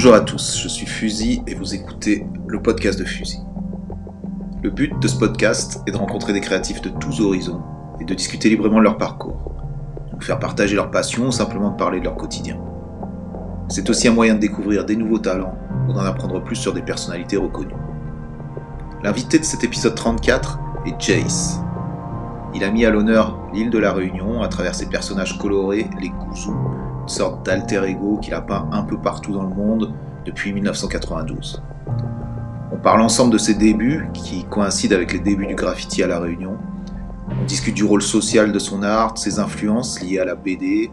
Bonjour à tous, je suis Fusil et vous écoutez le podcast de Fusil. Le but de ce podcast est de rencontrer des créatifs de tous horizons et de discuter librement de leur parcours, de faire partager leur passion ou simplement de parler de leur quotidien. C'est aussi un moyen de découvrir des nouveaux talents ou d'en apprendre plus sur des personnalités reconnues. L'invité de cet épisode 34 est Jace. Il a mis à l'honneur l'île de la Réunion à travers ses personnages colorés, les Gouzous, une sorte d'alter ego qu'il a peint un peu partout dans le monde depuis 1992. On parle ensemble de ses débuts, qui coïncident avec les débuts du graffiti à La Réunion. On discute du rôle social de son art, ses influences liées à la BD,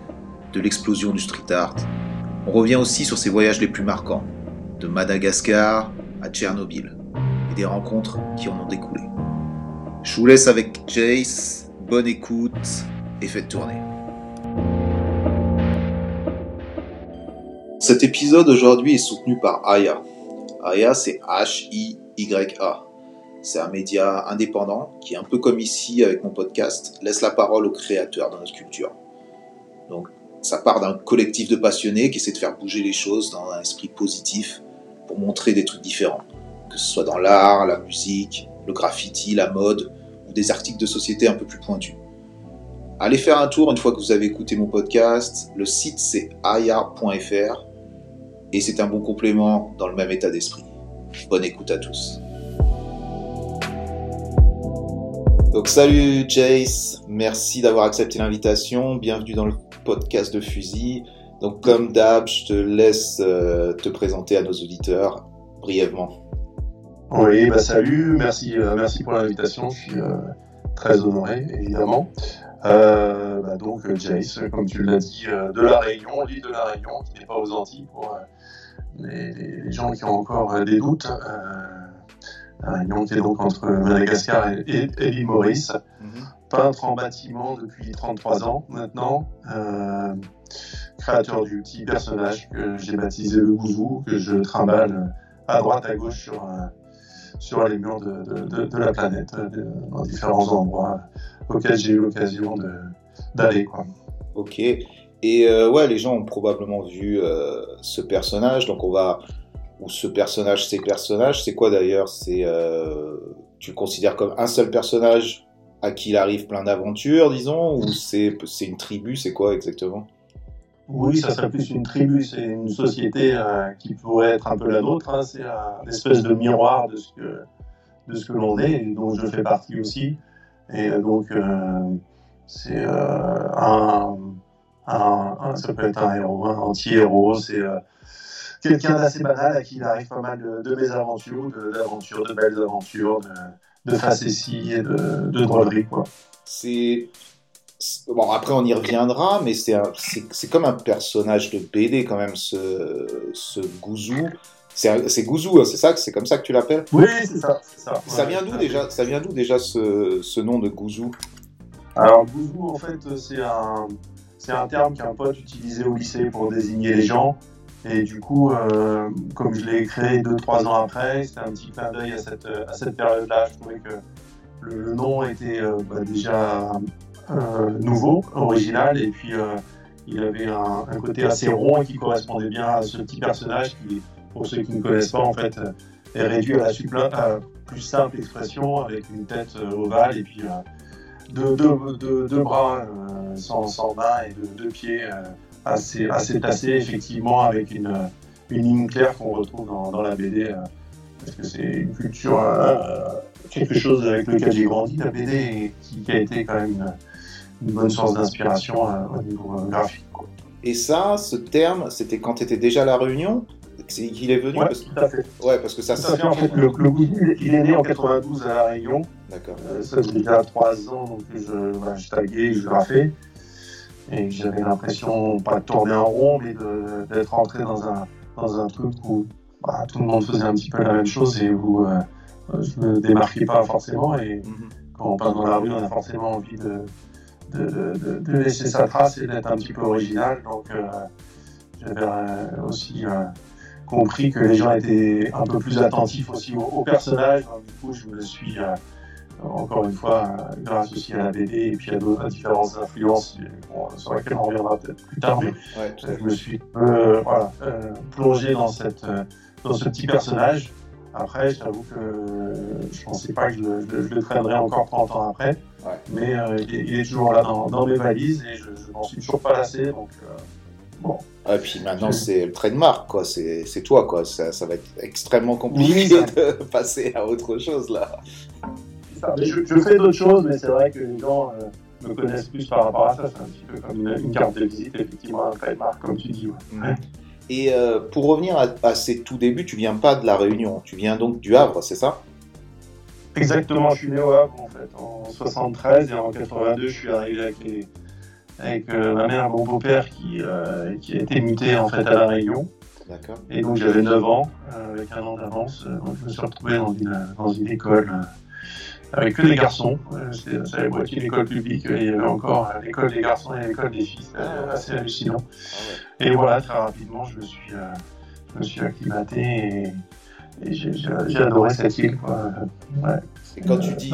de l'explosion du street art. On revient aussi sur ses voyages les plus marquants, de Madagascar à Tchernobyl, et des rencontres qui en ont découlé. Je vous laisse avec Jace, bonne écoute et faites tourner. Cet épisode aujourd'hui est soutenu par Aya. Aya, c'est H-I-Y-A. C'est un média indépendant qui, un peu comme ici avec mon podcast, laisse la parole aux créateurs dans notre culture. Donc, ça part d'un collectif de passionnés qui essaie de faire bouger les choses dans un esprit positif pour montrer des trucs différents, que ce soit dans l'art, la musique, le graffiti, la mode ou des articles de société un peu plus pointus. Allez faire un tour une fois que vous avez écouté mon podcast. Le site c'est aya.fr et c'est un bon complément dans le même état d'esprit. Bonne écoute à tous. Donc salut Jace, merci d'avoir accepté l'invitation, bienvenue dans le podcast de Fusil. Donc comme d'hab, je te laisse euh, te présenter à nos auditeurs brièvement. Oui, bah salut, merci, euh, merci pour l'invitation, je suis euh, très honoré évidemment. Bah, donc Jace, comme tu l'as dit, de la Réunion, l'île de la Réunion, qui n'est pas aux Antilles les, gens qui ont encore euh, des doutes. Euh, Réunion qui est donc entre Madagascar et, l'île Maurice. Mhm. Peintre en bâtiment depuis 33 ans maintenant. Euh, créateur du petit personnage que j'ai baptisé le Gouzou, que je trimballe à droite à gauche sur, sur les murs de, la planète, dans différents endroits auxquels j'ai eu l'occasion d'aller. Ok. Et euh, ouais, les gens ont probablement vu euh, ce personnage, donc on va ou ce personnage, ces personnages, c'est quoi d'ailleurs? C'est euh, tu le considères comme un seul personnage à qui il arrive plein d'aventures, disons, ou c'est une tribu, c'est quoi exactement? Oui, ça serait plus une tribu, c'est une société qui pourrait être un peu la nôtre. Hein. c'est une espèce de miroir de ce que que l'on est, et dont je fais partie aussi. Et donc c'est un un, ça peut être un héros, un anti-héros, c'est euh, quelqu'un d'assez banal à qui il arrive pas mal de, de mésaventures, d'aventures, de, belles aventures, de, de facéties et de, de drôleries. Quoi. C'est. Bon, après on y reviendra, mais c'est comme un personnage de BD quand même, ce, ce Gouzou. C'est Gouzou, hein, c'est ça, c'est comme ça que tu l'appelles? Oui, c'est ça, ça. Ça vient d'où déjà Ça vient d'où déjà ce, ce nom de Gouzou Alors Gouzou, en fait, c'est un, c'est un terme qu'un pote utilisait au lycée pour désigner les gens. Et du coup, euh, comme je l'ai créé 2-3 ans après, c'était un petit clin d'œil à cette, à cette période-là. Je trouvais que le, nom était euh, bah, déjà euh, nouveau, original, et puis il avait un, côté assez rond qui correspondait bien à ce petit personnage qui, pour ceux qui ne connaissent pas, en fait, est réduit à la plus simple expression avec une tête ovale et puis deux, bras euh, sans, sans, main et deux, pieds euh, assez, assez tassés, effectivement, avec une, une ligne claire qu'on retrouve dans, la BD. Euh, parce que c'est une culture, quelque chose avec lequel j'ai grandi, la BD, et qui, a été quand même une, bonne source d'inspiration au niveau graphique. Et ça, ce terme, c'était quand tu étais déjà à La Réunion? Qu'il est venu ouais, tout à fait. Ouais, parce que ça, ça en fait, le, le il est né en 92 à La Réunion. D'accord. Euh, ça faisait déjà 3 ans, donc je, bah, je taguais, je graffais. Et j'avais l'impression, pas de tourner en rond, mais d'être rentré dans un, dans un truc où bah, tout le monde faisait un petit peu la même chose et où euh, je me démarquais pas forcément. Et mhm. quand on passe dans la rue, on a forcément envie de, de, de, laisser sa trace et d'être un petit peu original. Donc euh, j'avais euh, aussi compris que les gens étaient un peu plus attentifs aussi au, personnage. du coup, je me suis, encore une fois, grâce aussi à la BD et puis à, d'autres différentes influences sur lesquelles on reviendra peut-être plus tard, mais je me suis voilà, plongé dans, cette, dans ce petit personnage. Après, j'avoue que je ne pensais pas que je, le traînerais encore 30 ans après, mais il, est, toujours là dans, mes valises et je, je m'en suis toujours pas lassé, donc bon. Et puis maintenant, c'est le trademark, quoi. C'est toi, quoi. Ça, ça, va être extrêmement compliqué de passer à autre chose, là. Je, je, fais d'autres choses, mais c'est vrai que les gens euh, me connaissent plus par rapport à ça. C'est un petit peu comme une, carte de visite, effectivement, un trademark, comme tu dis. Et euh, pour revenir à, à, ces tout débuts, tu viens pas de la Réunion, tu viens donc du Havre, c'est ça? Exactement, je suis né au Havre en fait, en 73 et en 82 je suis arrivé avec les, avec euh, ma mère, mon beau-père qui, euh, qui a été muté en fait à La Réunion. Et donc j'avais 9 ans, euh, avec un an d'avance. donc je me suis retrouvé dans une, dans une école avec que des garçons. C'était la moitié une école publique. il y avait encore l'école des garçons et l'école des filles. C'était assez hallucinant. Et voilà, très rapidement, je me suis, je me suis acclimaté et, et j'ai adoré cette île. Quoi. Ouais quand tu dis,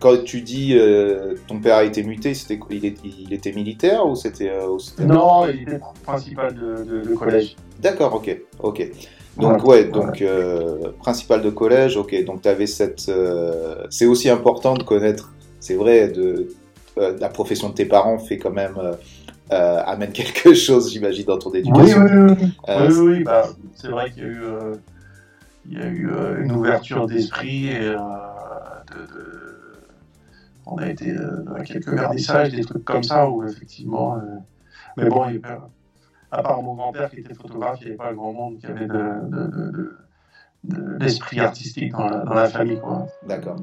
quand tu dis euh, ton père a été muté, c'était il, il, était militaire ou c'était euh, Non, il était principal de, collège. D'accord, ok, ok. Donc ouais, donc euh, principal de collège, ok. Donc tu avais cette, c'est aussi important de connaître, c'est vrai, de la profession de tes parents fait quand même amène quelque chose, j'imagine, dans ton éducation. Oui, oui, oui. oui, bah, c'est vrai qu'il y a eu il y a eu une ouverture d'esprit et on a été euh, dans quelques vernissages, des trucs comme ça, où effectivement. Euh, mais bon, à part mon grand-père qui était photographe, il n'y avait pas grand monde qui avait de, l'esprit artistique dans la, famille. D'accord.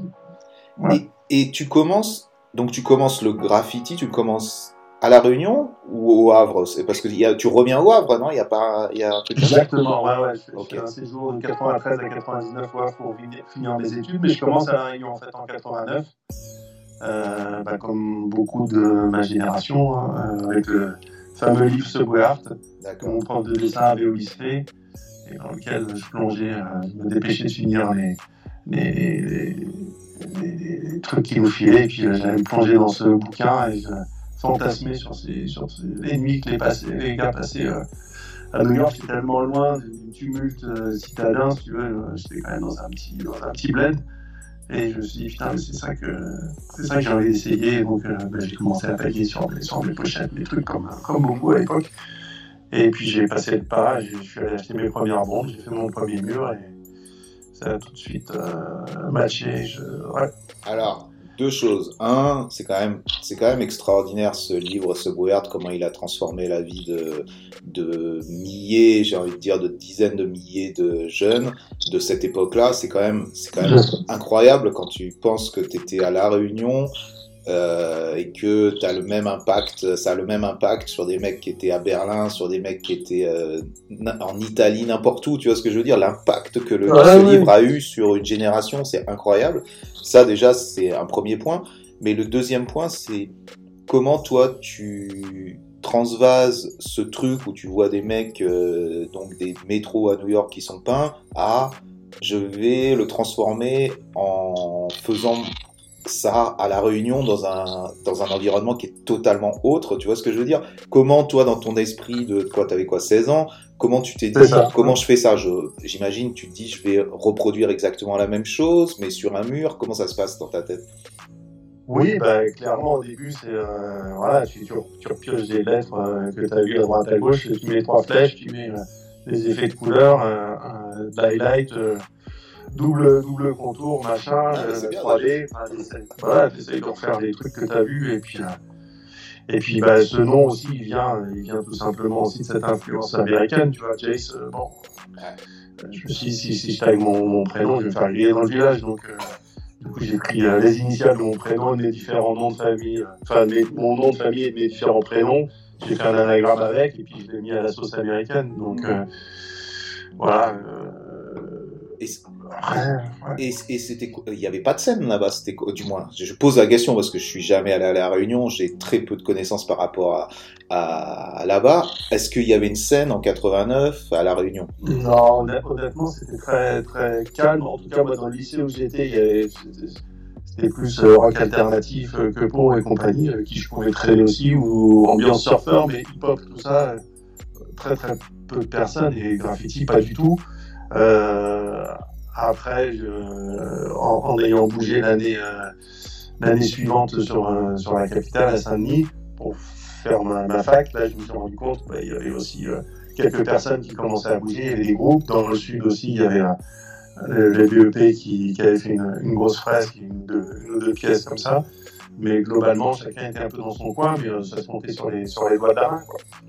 Et, tu commences, donc tu commences le graffiti, tu commences à La Réunion ou au Havre? C'est parce que tu reviens au Havre, non? Il y a pas, il y a un truc Exactement, ouais, ouais. Je, fais un séjour de 93 à 99 ouais, pour finir mes études, mais je commence à La Réunion en fait en 89, euh, bah, comme beaucoup de ma génération, hein, euh, avec le fameux livre Subway Art, que mon prof de dessin avait au lycée, et dans lequel je plongeais, euh, je me dépêchais de finir les, les, les, trucs qui nous filaient, et puis euh, j'allais me plonger dans ce bouquin et je, fantasmer sur, ces, sur les nuits que les, passés, les gars passaient euh, à New York, c'est tellement loin du tumulte euh, citadin, si tu veux, j'étais quand même dans un petit, dans un petit bled. Et je me suis dit, putain, c'est ça que, c'est ça que j'ai envie d'essayer. Donc, ben, j'ai commencé à taguer sur, sur mes pochettes, des trucs comme, comme beaucoup à l'époque. Et puis, j'ai passé le pas, je suis allé acheter mes premières bombes, j'ai fait mon premier mur et ça a tout de suite matché. Je... Ouais. Alors, deux choses. Un, c'est quand même, c'est quand même extraordinaire ce livre, ce Bouillard, comment il a transformé la vie de, de milliers, j'ai envie de dire de dizaines de milliers de jeunes de cette époque-là. C'est quand même, c'est quand même incroyable quand tu penses que tu étais à la Réunion, euh, et que tu as le même impact, ça a le même impact sur des mecs qui étaient à Berlin, sur des mecs qui étaient euh, en Italie, n'importe où, tu vois ce que je veux dire? L'impact que le, ce livre a eu sur une génération, c'est incroyable. Ça déjà, c'est un premier point. Mais le deuxième point, c'est comment toi tu transvases ce truc où tu vois des mecs, euh, donc des métros à New York qui sont peints, à je vais le transformer en faisant ça à la réunion dans un, dans un environnement qui est totalement autre, tu vois ce que je veux dire? Comment toi, dans ton esprit de quoi, t'avais quoi, 16 ans, comment tu t'es dit, comment je fais ça? J'imagine, tu te dis, je vais reproduire exactement la même chose, mais sur un mur, comment ça se passe dans ta tête? Oui, bah, clairement, au début, c'est euh, voilà, tu, tu, tu repioches des lettres euh, que tu as vues à droite à gauche, tu mets trois flèches, tu mets euh, des effets de couleur, un highlight, double, double contour, machin, ah, 3D. Euh, voilà, t'essayes de refaire des trucs que t'as vus et puis. Euh, et puis bah, ce nom aussi, il vient, il vient tout simplement aussi de cette influence américaine, tu vois, Jace, euh, bon. Je me suis dit, si, si je tague mon, mon, prénom, je vais me faire griller dans le village, donc du coup j'ai pris les initiales de mon prénom, mes différents noms de famille, enfin mon nom de famille et mes différents prénoms, j'ai fait un anagramme avec, et puis je l'ai mis à la sauce américaine, donc voilà. Et, c'était, il n'y avait pas de scène là-bas, c'était du moins? Je pose la question parce que je suis jamais allé à la Réunion, j'ai très peu de connaissances par rapport à, là-bas. Est-ce qu'il y avait une scène en 89 à la Réunion? Non, honnêtement, c'était très très calme. En tout cas, moi, dans le lycée où j'étais, c'était c'était plus rock alternatif que pour et compagnie, qui je pouvais traîner aussi, ou ambiance surfeur, mais hip-hop, tout ça, très très peu de personnes, et graffiti pas du tout. Après, en, ayant bougé l'année l'année suivante sur, sur la capitale, à Saint-Denis, pour faire ma, fac, là, je me suis rendu compte qu'il bah, y avait aussi quelques personnes qui commençaient à bouger, il y avait des groupes. Dans le sud aussi, il y avait le, BEP qui, avait fait une, grosse fresque, une, deux, deux pièces comme ça. Mais globalement, chacun était un peu dans son coin, mais euh, ça se montait sur les, sur les doigts de la main.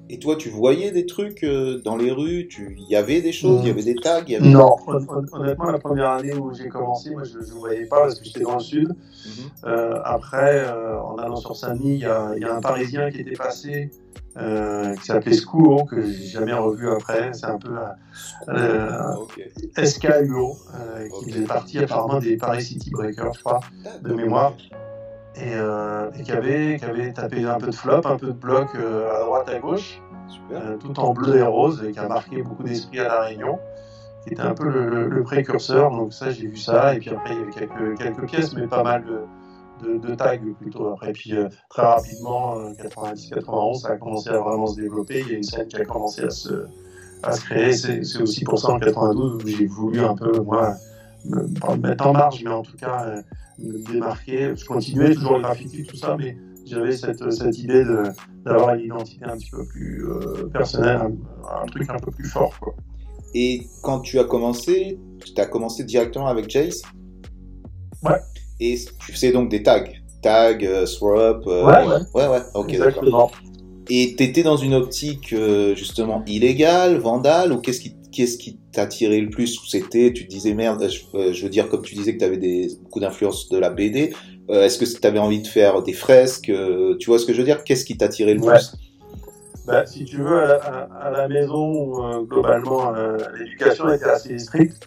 Et toi, tu voyais des trucs euh, dans les rues Il y avait des choses Il y avait des tags Non, honnêtement, la première année où j'ai commencé, moi, je ne voyais pas parce que j'étais dans le sud. Mhm. euh, après, euh, en allant sur Saint-Denis, il y, y, a un Parisien qui était passé euh, qui s'appelait Scuo, que j'ai jamais revu après. C'est un peu euh, okay. SKUO, euh, qui faisait partie apparemment des Paris City Breakers, je crois, de mémoire. Et, euh, et qui, avait, qui avait tapé un peu de flop, un peu de bloc euh, à droite, à gauche, euh, tout en bleu et rose, et qui a marqué beaucoup d'esprit à La Réunion, qui était un peu le, le précurseur. Donc ça, j'ai vu ça. Et puis après, il y avait quelques, quelques pièces, mais pas mal de de, de tags plutôt après. Puis euh, très rapidement, 90-91, euh, ça a commencé à vraiment se développer. Il y a une scène qui a commencé à se, à se créer. C'est aussi pour ça en 92 où j'ai voulu un peu, moi, me, mettre en marge, mais en tout cas euh, me démarquer. Je continuais toujours le graffiti, tout ça, mais j'avais cette, cette idée d'avoir une identité un petit peu plus euh, personnelle, un, un, truc un peu plus fort. Quoi. Et quand tu as commencé, tu as commencé directement avec Jace? Ouais. Et tu faisais donc des tags. Tag, euh, swap. Euh, ouais, ouais, ouais. Ouais, ok, d'accord. Et tu étais dans une optique euh, justement illégale, vandale, ou qu'est-ce qui qu'est-ce qui t'attirait le plus C'était, tu te disais merde, je, je, veux dire comme tu disais que tu avais des, beaucoup d'influence de la BD. Est-ce que tu avais envie de faire des fresques Tu vois ce que je veux dire? Qu'est-ce qui t'attirait le plus? Bah, si tu veux, à la, à, la maison, globalement, l'éducation était assez stricte.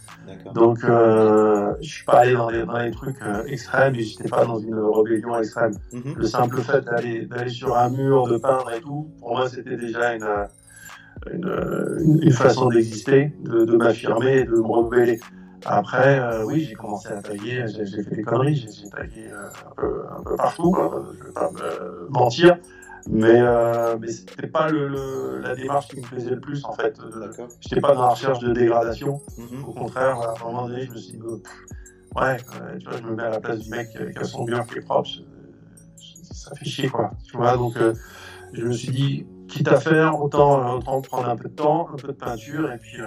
Donc, euh, je suis pas allé dans des, dans des trucs euh, extrêmes et j'étais pas dans une rébellion extrême. Mhm. Le simple fait d'aller sur un mur, de peindre et tout, pour moi, c'était déjà une, une, une façon d'exister, de, de m'affirmer de me rebeller. Après, euh, oui, j'ai commencé à tailler, j'ai fait des conneries, j'ai taillé euh, un, peu, un peu partout, quoi. je vais pas me mentir. Mais, euh, mais c'était pas le, le, la démarche qui me plaisait le plus en fait. J'étais pas dans la recherche de dégradation. Mm-hmm. Au contraire, à un moment donné, je me suis dit, ouais, euh, tu vois, je me mets à la place du mec qui a son mur qui est propre. ça fait chier quoi. Tu vois, donc euh, je me suis dit, quitte à faire, autant, autant prendre un peu de temps, un peu de peinture et puis euh,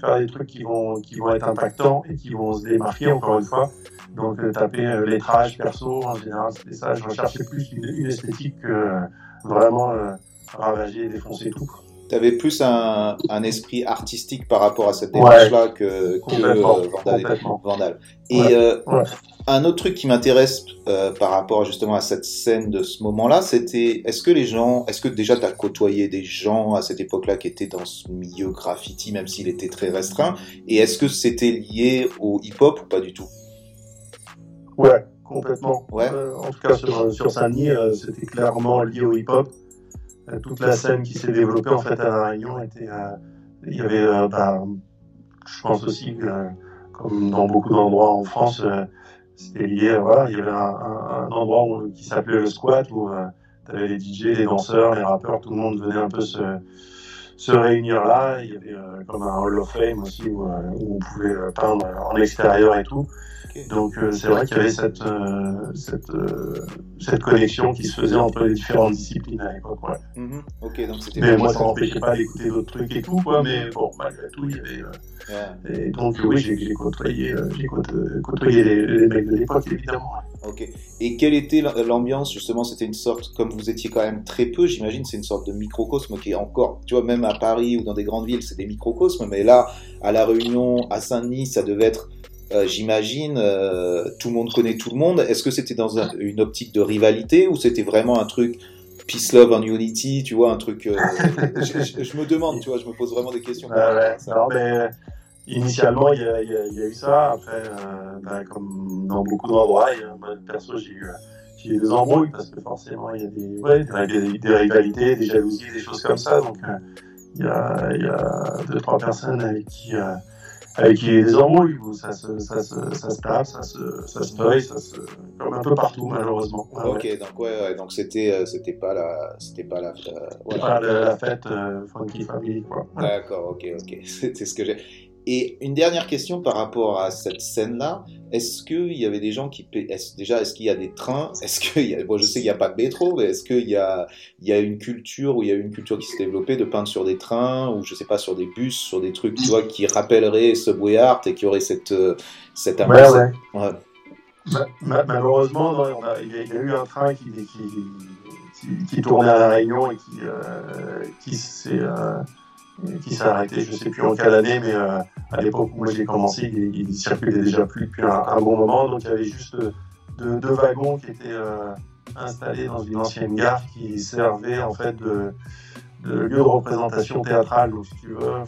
faire des trucs qui vont, qui vont être impactants et qui vont se démarquer encore une fois. Donc euh, taper euh, lettrage perso, en général, c'était ça. Je recherchais plus une, une esthétique que euh, vraiment euh, ravager et défoncer tout. Tu avais plus un, un, esprit artistique par rapport à cette démarche-là ouais, que, que euh, Vandal. Et ouais, euh, ouais. un autre truc qui m'intéresse euh, par rapport justement à cette scène de ce moment-là, c'était est-ce que les gens, est-ce que déjà tu as côtoyé des gens à cette époque-là qui étaient dans ce milieu graffiti, même s'il était très restreint, et est-ce que c'était lié au hip-hop ou pas du tout? Ouais, complètement. Ouais. Euh, en tout cas, sur, sur Saint-Denis, c'était clairement lié au hip-hop. Euh, toute la scène qui s'est développée en fait à la Réunion était, euh, il y avait, euh, bah, je pense aussi que, comme dans beaucoup d'endroits en France, c'était lié, voilà, il y avait un, un, un endroit où, qui s'appelait le squat où tu avais les DJ, les danseurs, les rappeurs, tout le monde venait un peu se, se réunir là. Il y avait euh, comme un Hall of Fame aussi où, où on pouvait peindre en extérieur et tout. Donc euh, c'est vrai qu'il y avait cette, euh, cette, euh, cette connexion qui se faisait entre les différentes disciplines à l'époque. Ouais. Mm -hmm. okay, donc mais moi, ça m'empêchait pas d'écouter d'autres trucs et tout, quoi, mais bon, malgré tout, il y avait. Yeah. Et donc oui, j'ai côtoyé, j'ai côtoyé les, les, mecs de l'époque, évidemment. Ok. Et quelle était l'ambiance justement C'était une sorte, comme vous étiez quand même très peu, j'imagine, c'est une sorte de microcosme qui est encore, tu vois, même à Paris ou dans des grandes villes, c'est des microcosmes, mais là, à La Réunion, à Saint-Denis, ça devait être euh, j'imagine, euh, tout le monde connaît tout le monde. Est-ce que c'était dans un, une optique de rivalité ou c'était vraiment un truc peace, love and unity, tu vois, un truc. Euh, je, je, je, me demande, tu vois, je me pose vraiment des questions. Ouais, mais, initialement, il y, a, il, y a, il y a eu ça. Après, ben, comme dans beaucoup d'endroits, perso, j'ai eu, j'ai eu des embrouilles parce que forcément, il y a des, ouais, des, des, rivalités, des jalousies, des choses comme ça. Donc, il y, a, il y a deux, trois personnes avec qui avec des embrouilles où ça se, ça se, ça se tape, ça se, ça se feuille, ça se, comme un peu partout malheureusement. Ouais, ok, ouais. donc ouais, donc c'était, euh, c'était pas la, c'était pas la, euh, voilà. pas la, la fête euh, funky family quoi. D'accord, ok, ok, c'était ce que j'ai. Et une dernière question par rapport à cette scène-là. Est-ce qu'il y avait des gens qui... Est déjà, est-ce qu'il y a des trains? Est-ce qu'il y a... Bon, je sais qu'il n'y a pas de métro, mais est-ce qu'il y a... Il y a une culture, ou il y a une culture qui s'est développée de peindre sur des trains, ou je sais pas, sur des bus, sur des trucs, tu vois, qui rappelleraient Subway Art et qui auraient cette... cette Ouais, ouais. Ouais. Ma- ma- malheureusement, non, a- il y a eu un train qui, qui, qui, qui tournait à La Réunion et qui, euh, qui s'est euh, qui s'est arrêté, je sais plus en quelle année, mais euh, à l'époque où moi j'ai commencé, il, il circulait déjà plus depuis un, un bon moment. Donc il y avait juste deux, deux- deux wagons qui étaient euh, installés dans une ancienne gare qui servait en fait de, de lieu de représentation théâtrale. Donc si tu veux,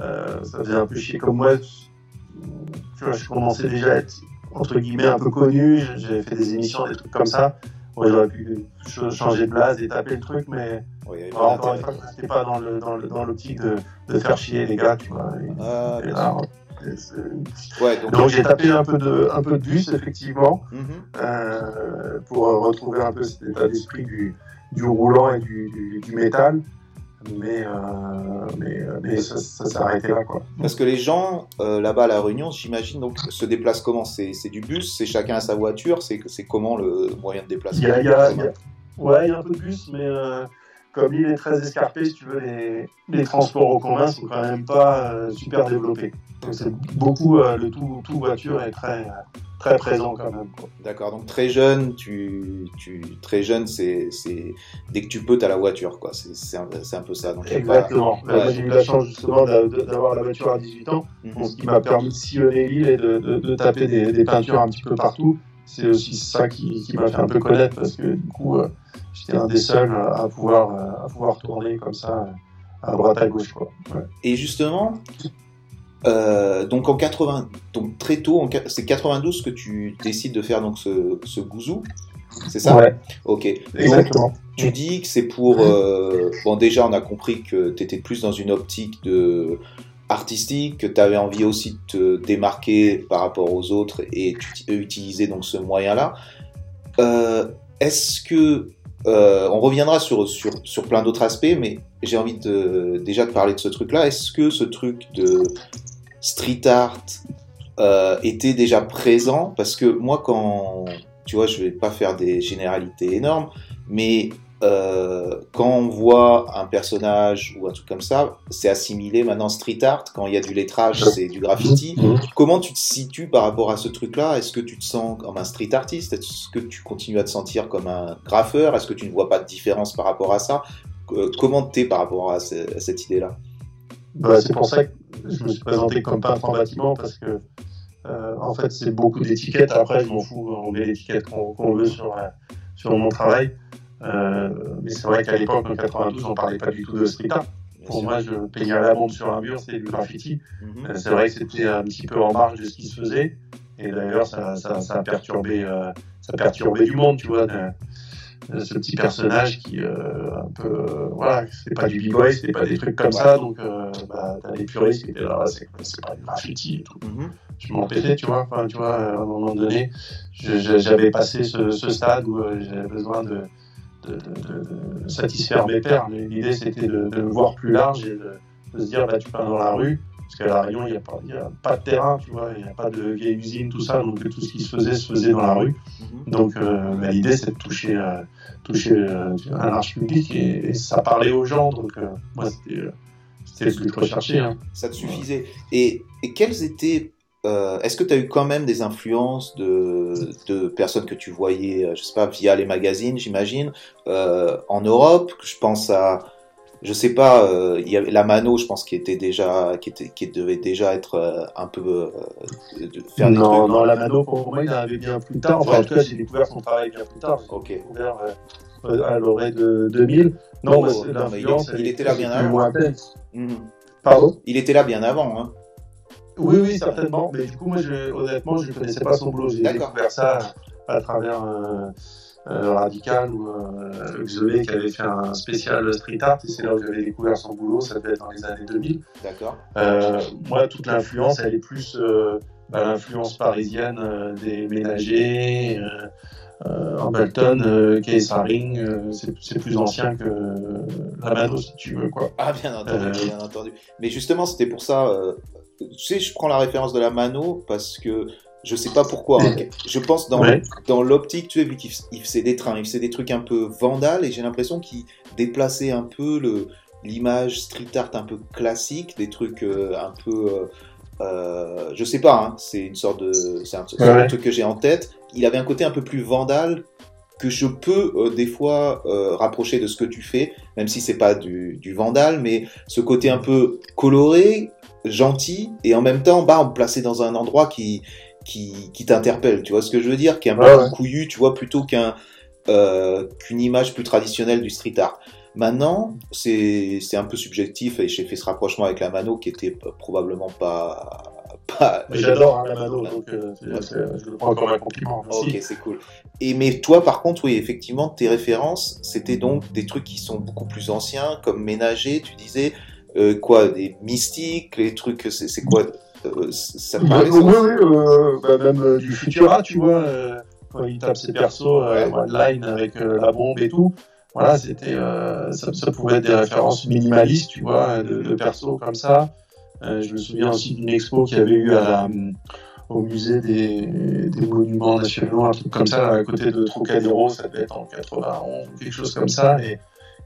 euh, ça faisait un peu chier comme moi. Tu vois, je commençais déjà à être entre guillemets un peu connu, j'avais fait des émissions, des trucs comme ça. Ouais, j'aurais pu ch- changer de blase et taper le truc, mais alors, pas encore une fois, c'était pas dans le dans le dans l'optique de, de faire chier les gars, tu vois. Et- Ah, et là. Ouais, donc... donc j'ai tapé un peu de un peu de bus effectivement Mhm. euh, pour retrouver un peu cet état d'esprit du, du roulant et du, du, du métal, mais euh, mais, mais ça, ça s'est arrêté là quoi. Parce que les gens euh, là-bas à la Réunion, j'imagine, donc se déplacent comment? C'est c'est du bus, c'est chacun à sa voiture, c'est c'est comment le moyen de Il déplacement y a, il y a- il y a- ouais, il y a un peu de bus, mais euh, comme l'île est très escarpée, si tu veux, les, les transports en commun sont quand même pas euh, super développés. Donc c'est beaucoup euh, le tout, tout voiture est très très présent quand même. D'accord, donc très jeune, tu, tu très jeune, c'est dès que tu peux, t'as la voiture, quoi. C'est un, peu ça. Donc pas- Exactement. Ouais. moi, j'ai eu la chance justement d'avoir la voiture à 18 ans, Mhm. ce qui m'a permis de sillonner l'île et de, de- de taper des, des peintures un petit peu partout. C'est aussi ça qui, qui m'a fait un peu connaître parce que du coup, euh, j'étais un des seuls à pouvoir, euh, à pouvoir tourner comme ça euh, à droite à gauche. Quoi. Ouais. Et justement, euh, donc en 80, donc très tôt, c'est 92 que tu décides de faire donc ce, ce gouzou, c'est ça? Ouais, Ok. Donc, exactement. tu dis que c'est pour. euh, bon, déjà, on a compris que tu étais plus dans une optique de artistique, que tu avais envie aussi de te démarquer par rapport aux autres et tu utilisais donc ce moyen-là. Euh, Est-ce que. Euh, on reviendra sur, plein d'autres aspects, mais j'ai envie de, déjà de parler de ce truc-là. Est-ce que ce truc de street art euh, était déjà présent? Parce que moi, quand. Tu vois, je vais pas faire des généralités énormes, mais euh, quand on voit un personnage ou un truc comme ça, c'est assimilé maintenant street art. Quand il y a du lettrage, c'est du graffiti. Comment tu te situes par rapport à ce truc-là? Est-ce que tu te sens comme un street artiste? Est-ce que tu continues à te sentir comme un graffeur? Est-ce que tu ne vois pas de différence par rapport à ça? Euh, Comment t'es par rapport à, ce- à cette idée-là? Bah, c'est pour ça que je me suis présenté comme peintre en bâtiment parce que euh, en fait c'est beaucoup d'étiquettes. Après je m'en fous, on met l'étiquette qu'on qu'on veut sur, euh, sur mon travail. Euh, mais c'est vrai qu'à l'époque en 92 on parlait pas du tout de street art. Pour moi je peignais à la bombe sur un mur, c'était du graffiti. Mhm. Euh, C'est vrai que c'était un petit peu en marge de ce qui se faisait. Et d'ailleurs ça, ça, ça a perturbé euh, ça a perturbé du monde, tu vois. de- de ce petit personnage qui euh, un peu euh, voilà c'était pas du b-boy c'était pas des trucs comme ça donc bah, t'as des puristes qui étaient là c'est pas du graffiti et tout Mhm. je m'en pétais tu vois enfin tu vois à un moment donné j'avais passé ce, ce stade où j'avais besoin de de, satisfaire mes pères Mais l'idée c'était de, de voir plus large et de, se dire bah tu peins dans la rue parce qu'à la Réunion il n'y a, pas- a de terrain tu vois il n'y a pas de vieille usine tout ça donc tout ce qui se faisait se faisait dans la rue Mhm. donc euh, bah, l'idée c'est de toucher, euh, toucher euh, un large public et, et ça parlait aux gens. Donc moi c'était ce que je recherchais. Hein. Ça te suffisait. Et, et quelles étaient. Euh, Est-ce que tu as eu quand même des influences de, de personnes que tu voyais, euh, je sais pas, via les magazines, j'imagine, euh, en Europe Je pense à. Je sais pas, euh, il y avait la Mano, je pense, qui était déjà, qui était, qui devait déjà être un peu de, de faire des non, trucs. non, la Mano pour moi il arrivé bien plus tard. Enfin, en tout cas j'ai découvert son travail bien plus tard. Ok. découvert à l'orée de 2000. Non, Non, bah, non, c'est mais il- il était là bien avant. Mhm. Pardon? Il était là bien avant. Hein. Oui, oui, certainement. Mais du coup, moi, je, honnêtement, je ne connaissais pas son boulot. J'ai découvert ça à travers, euh, Radical ou euh, qui avait fait un spécial street art et c'est là où j'avais découvert son boulot, ça devait être dans les années 2000. D'accord. moi, toute l'influence, elle est plus bah, l'influence parisienne des ménagers. Euh, euh, Kaysaring, euh, c'est plus ancien que la Mano, si tu veux. Quoi. Ah, bien entendu, bien entendu. Mais justement, c'était pour ça. Tu sais, je prends la référence de la Mano parce que je sais pas pourquoi. Hein. Je pense dans, dans l'optique, tu sais, vu qu'il faisait des trains, il faisait des trucs un peu vandales et j'ai l'impression qu'il déplaçait un peu le l'image street art un peu classique, des trucs un peu. Euh, je sais pas, hein, c'est une sorte de. C'est un, truc que j'ai en tête il avait un côté un peu plus vandal que je peux euh, des fois euh, rapprocher de ce que tu fais, même si c'est pas du, du, vandal, mais ce côté un peu coloré, gentil, et en même temps, bah, placé dans un endroit qui, qui, qui t'interpelle, tu vois ce que je veux dire, qui est un peu couillu, tu vois, plutôt qu'un euh, qu'une image plus traditionnelle du street art. Maintenant, c'est un peu subjectif et j'ai fait ce rapprochement avec la mano qui était probablement pas J'adore hein, la Mano, donc euh, je le prends comme un compliment. Ok, c'est cool. Et mais toi, par contre, oui, effectivement, tes références, c'était donc des trucs qui sont beaucoup plus anciens, comme Ménager, tu disais, euh, quoi, des mystiques, les trucs, c'est quoi euh, ça Oui, oui, bah, même du Futura, tu vois, quand il tape ses persos, One Line avec la bombe et tout. Voilà, c'était, ça, pouvait être des références minimalistes, tu vois, de, de persos comme ça. Euh, je me souviens aussi d'une expo qu'il y avait eu à au musée des, des, monuments nationaux, un truc comme ça, à côté de Trocadéro, ça devait être en 91 ou quelque chose comme ça. Et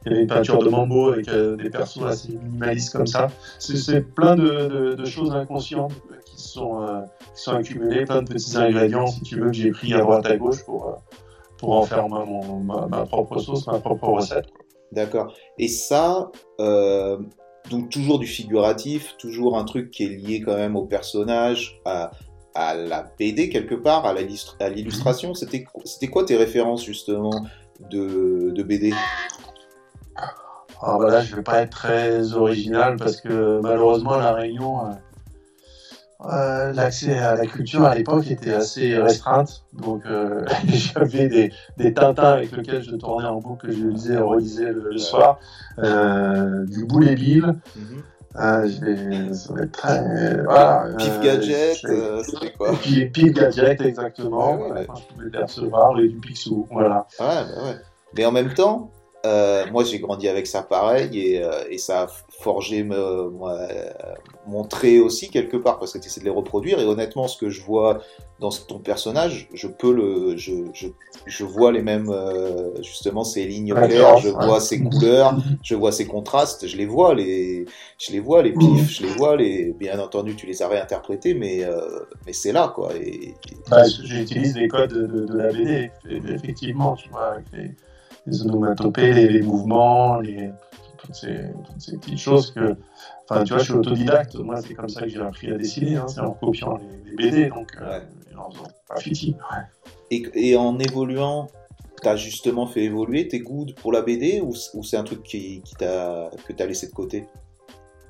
il y avait une peinture de Mambo avec euh, des persos assez minimalistes comme ça. C'est plein de, de, choses inconscientes qui sont, euh, qui sont accumulées, plein de petits ingrédients, si tu veux, que j'ai pris à droite à gauche pour, pour en faire ma, ma, propre sauce, ma propre recette. D'accord. Et ça, euh, donc toujours du figuratif, toujours un truc qui est lié quand même au personnage, à, à la BD quelque part, à l'illustration. C'était quoi tes références justement de, de BD Alors ah, là, je vais pas être très original parce que malheureusement la Réunion, euh, euh, l'accès à la culture à l'époque était assez restreinte. Donc euh, j'avais des, des, Tintins avec lesquels je tournais en boucle, que je lisais et relisais le, soir. Euh, du Boulet Bill. Mm ça va être très. Voilà, Pif Gadget, c'était quoi Pif Gadget, exactement. Ouais, je pouvais les recevoir, et du Picsou. Voilà. Ouais, bah ouais. Mais en même temps, euh, moi, j'ai grandi avec ça pareil et, euh, et ça a forgé me, moi, mon trait aussi quelque part parce que tu essaies de les reproduire. Et honnêtement, ce que je vois dans ton personnage, je peux le, je, je, je vois les mêmes, euh, justement, ces lignes claires, je vois ces couleurs, je vois ces contrastes, je les vois, les, je les vois, les pifs, je les vois, les, bien entendu, tu les as réinterprétés, mais, mais c'est là, quoi. Et, bah, J'utilise les codes de, de, la BD, effectivement, tu vois, avec les les onomatopées, les, les mouvements, les, toutes, ces, toutes, ces, petites choses que. Enfin, tu vois, je suis autodidacte. Moi, c'est comme ça que j'ai appris à dessiner. Hein, c'est en copiant les, les BD, donc euh, en faisant graffiti. Ouais. Et, et, en évoluant, tu as justement fait évoluer tes goûts pour la BD ou, ou c'est un truc qui, qui t'a, que tu as laissé de côté?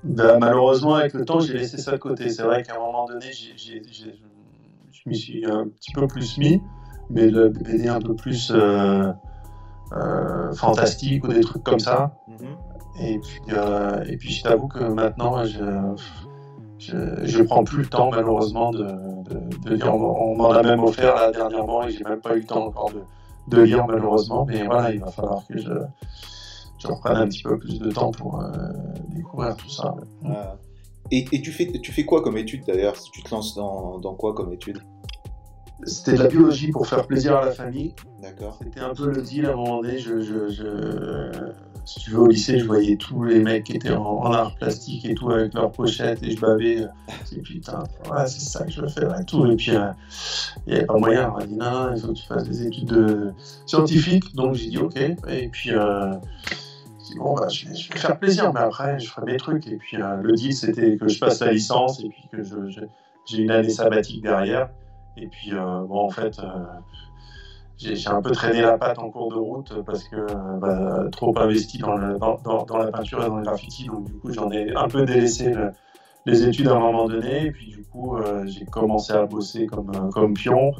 Ben, Malheureusement, avec le temps, j'ai laissé ça de côté. C'est vrai qu'à un moment donné, j'ai, j'ai, je m'y suis un petit peu plus mis, mais le BD un peu plus. Euh, euh, fantastique ou des trucs comme ça. Mhm. Et puis, euh, et puis je t'avoue que maintenant, je, je, prends plus le temps malheureusement de, de, lire. On, m'en a même offert là, dernièrement et j'ai même pas eu le temps encore de, de lire malheureusement. Mais voilà, il va falloir que je, je reprenne un petit peu plus de temps pour euh, découvrir tout ça. Et, et, tu, fais, tu fais quoi comme étude d'ailleurs? Tu te lances dans, dans quoi comme étude? C'était de la biologie pour faire plaisir à la famille. D'accord. C'était un peu le deal à un moment donné. Je, je, je, si tu veux, au lycée, je voyais tous les mecs qui étaient en, art plastique et tout avec leurs pochettes et je bavais. Et puis, putain, ouais, c'est ça que je veux faire et tout. Et puis, euh, il n'y avait pas moyen. On m'a dit, non, il faut que tu fasses des études de... scientifiques. Donc, j'ai dit, ok. Et puis, euh, dit, bon, bah, je, vais, je, vais, faire plaisir, mais après, je ferai mes trucs. Et puis, euh, le deal, c'était que je passe la licence et puis que j'ai une année sabbatique derrière. Et puis, euh, bon, en fait, euh, j'ai un peu traîné la patte en cours de route parce que euh, bah, trop investi dans, la peinture et dans le graffiti. Donc, du coup, j'en ai un peu délaissé les études à un moment donné. Et puis, du coup, j'ai commencé à bosser comme, comme pion.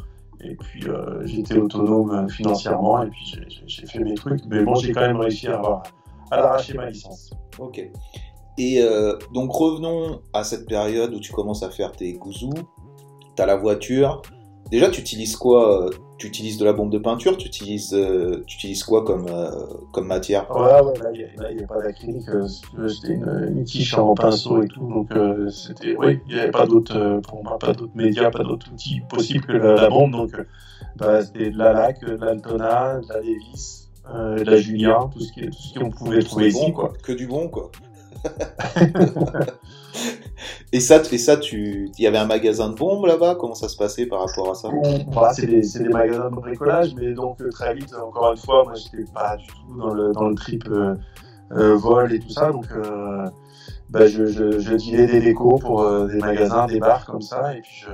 Et puis j'étais autonome financièrement et puis j'ai fait mes trucs. Mais bon, j'ai quand même réussi à, avoir, à l'arracher ma licence. Ok. Et donc revenons à cette période où tu commences à faire tes gouzous. Tu as la voiture, Déjà, tu utilises quoi euh, Tu utilises de la bombe de peinture Tu utilises, euh, tu utilises quoi comme, euh, comme matière? Ouais, ouais, là, il n'y a, pas d'acrylique. C'était une, une, quiche en pinceau et tout. Donc, c'était. Oui, il n'y avait pas d'autres pas d'autres médias, pas d'autres outils possibles que la, bombe. Donc, bah, c'était de la laque, de l'Altona, de la Davis, de la Julia, tout ce qu'on pouvait trouver ici. quoi. Que du bon, quoi. et ça, et ça, tu, il y avait un magasin de bombes là-bas? Comment ça se passait par rapport à ça? Bah, C'est des, des, magasins de bricolage, mais donc euh, très vite, encore une fois, moi, j'étais pas du tout dans le, dans le trip euh, euh, vol et tout ça, donc. bah, je, je, je des décos pour des magasins, des bars comme ça, et puis je,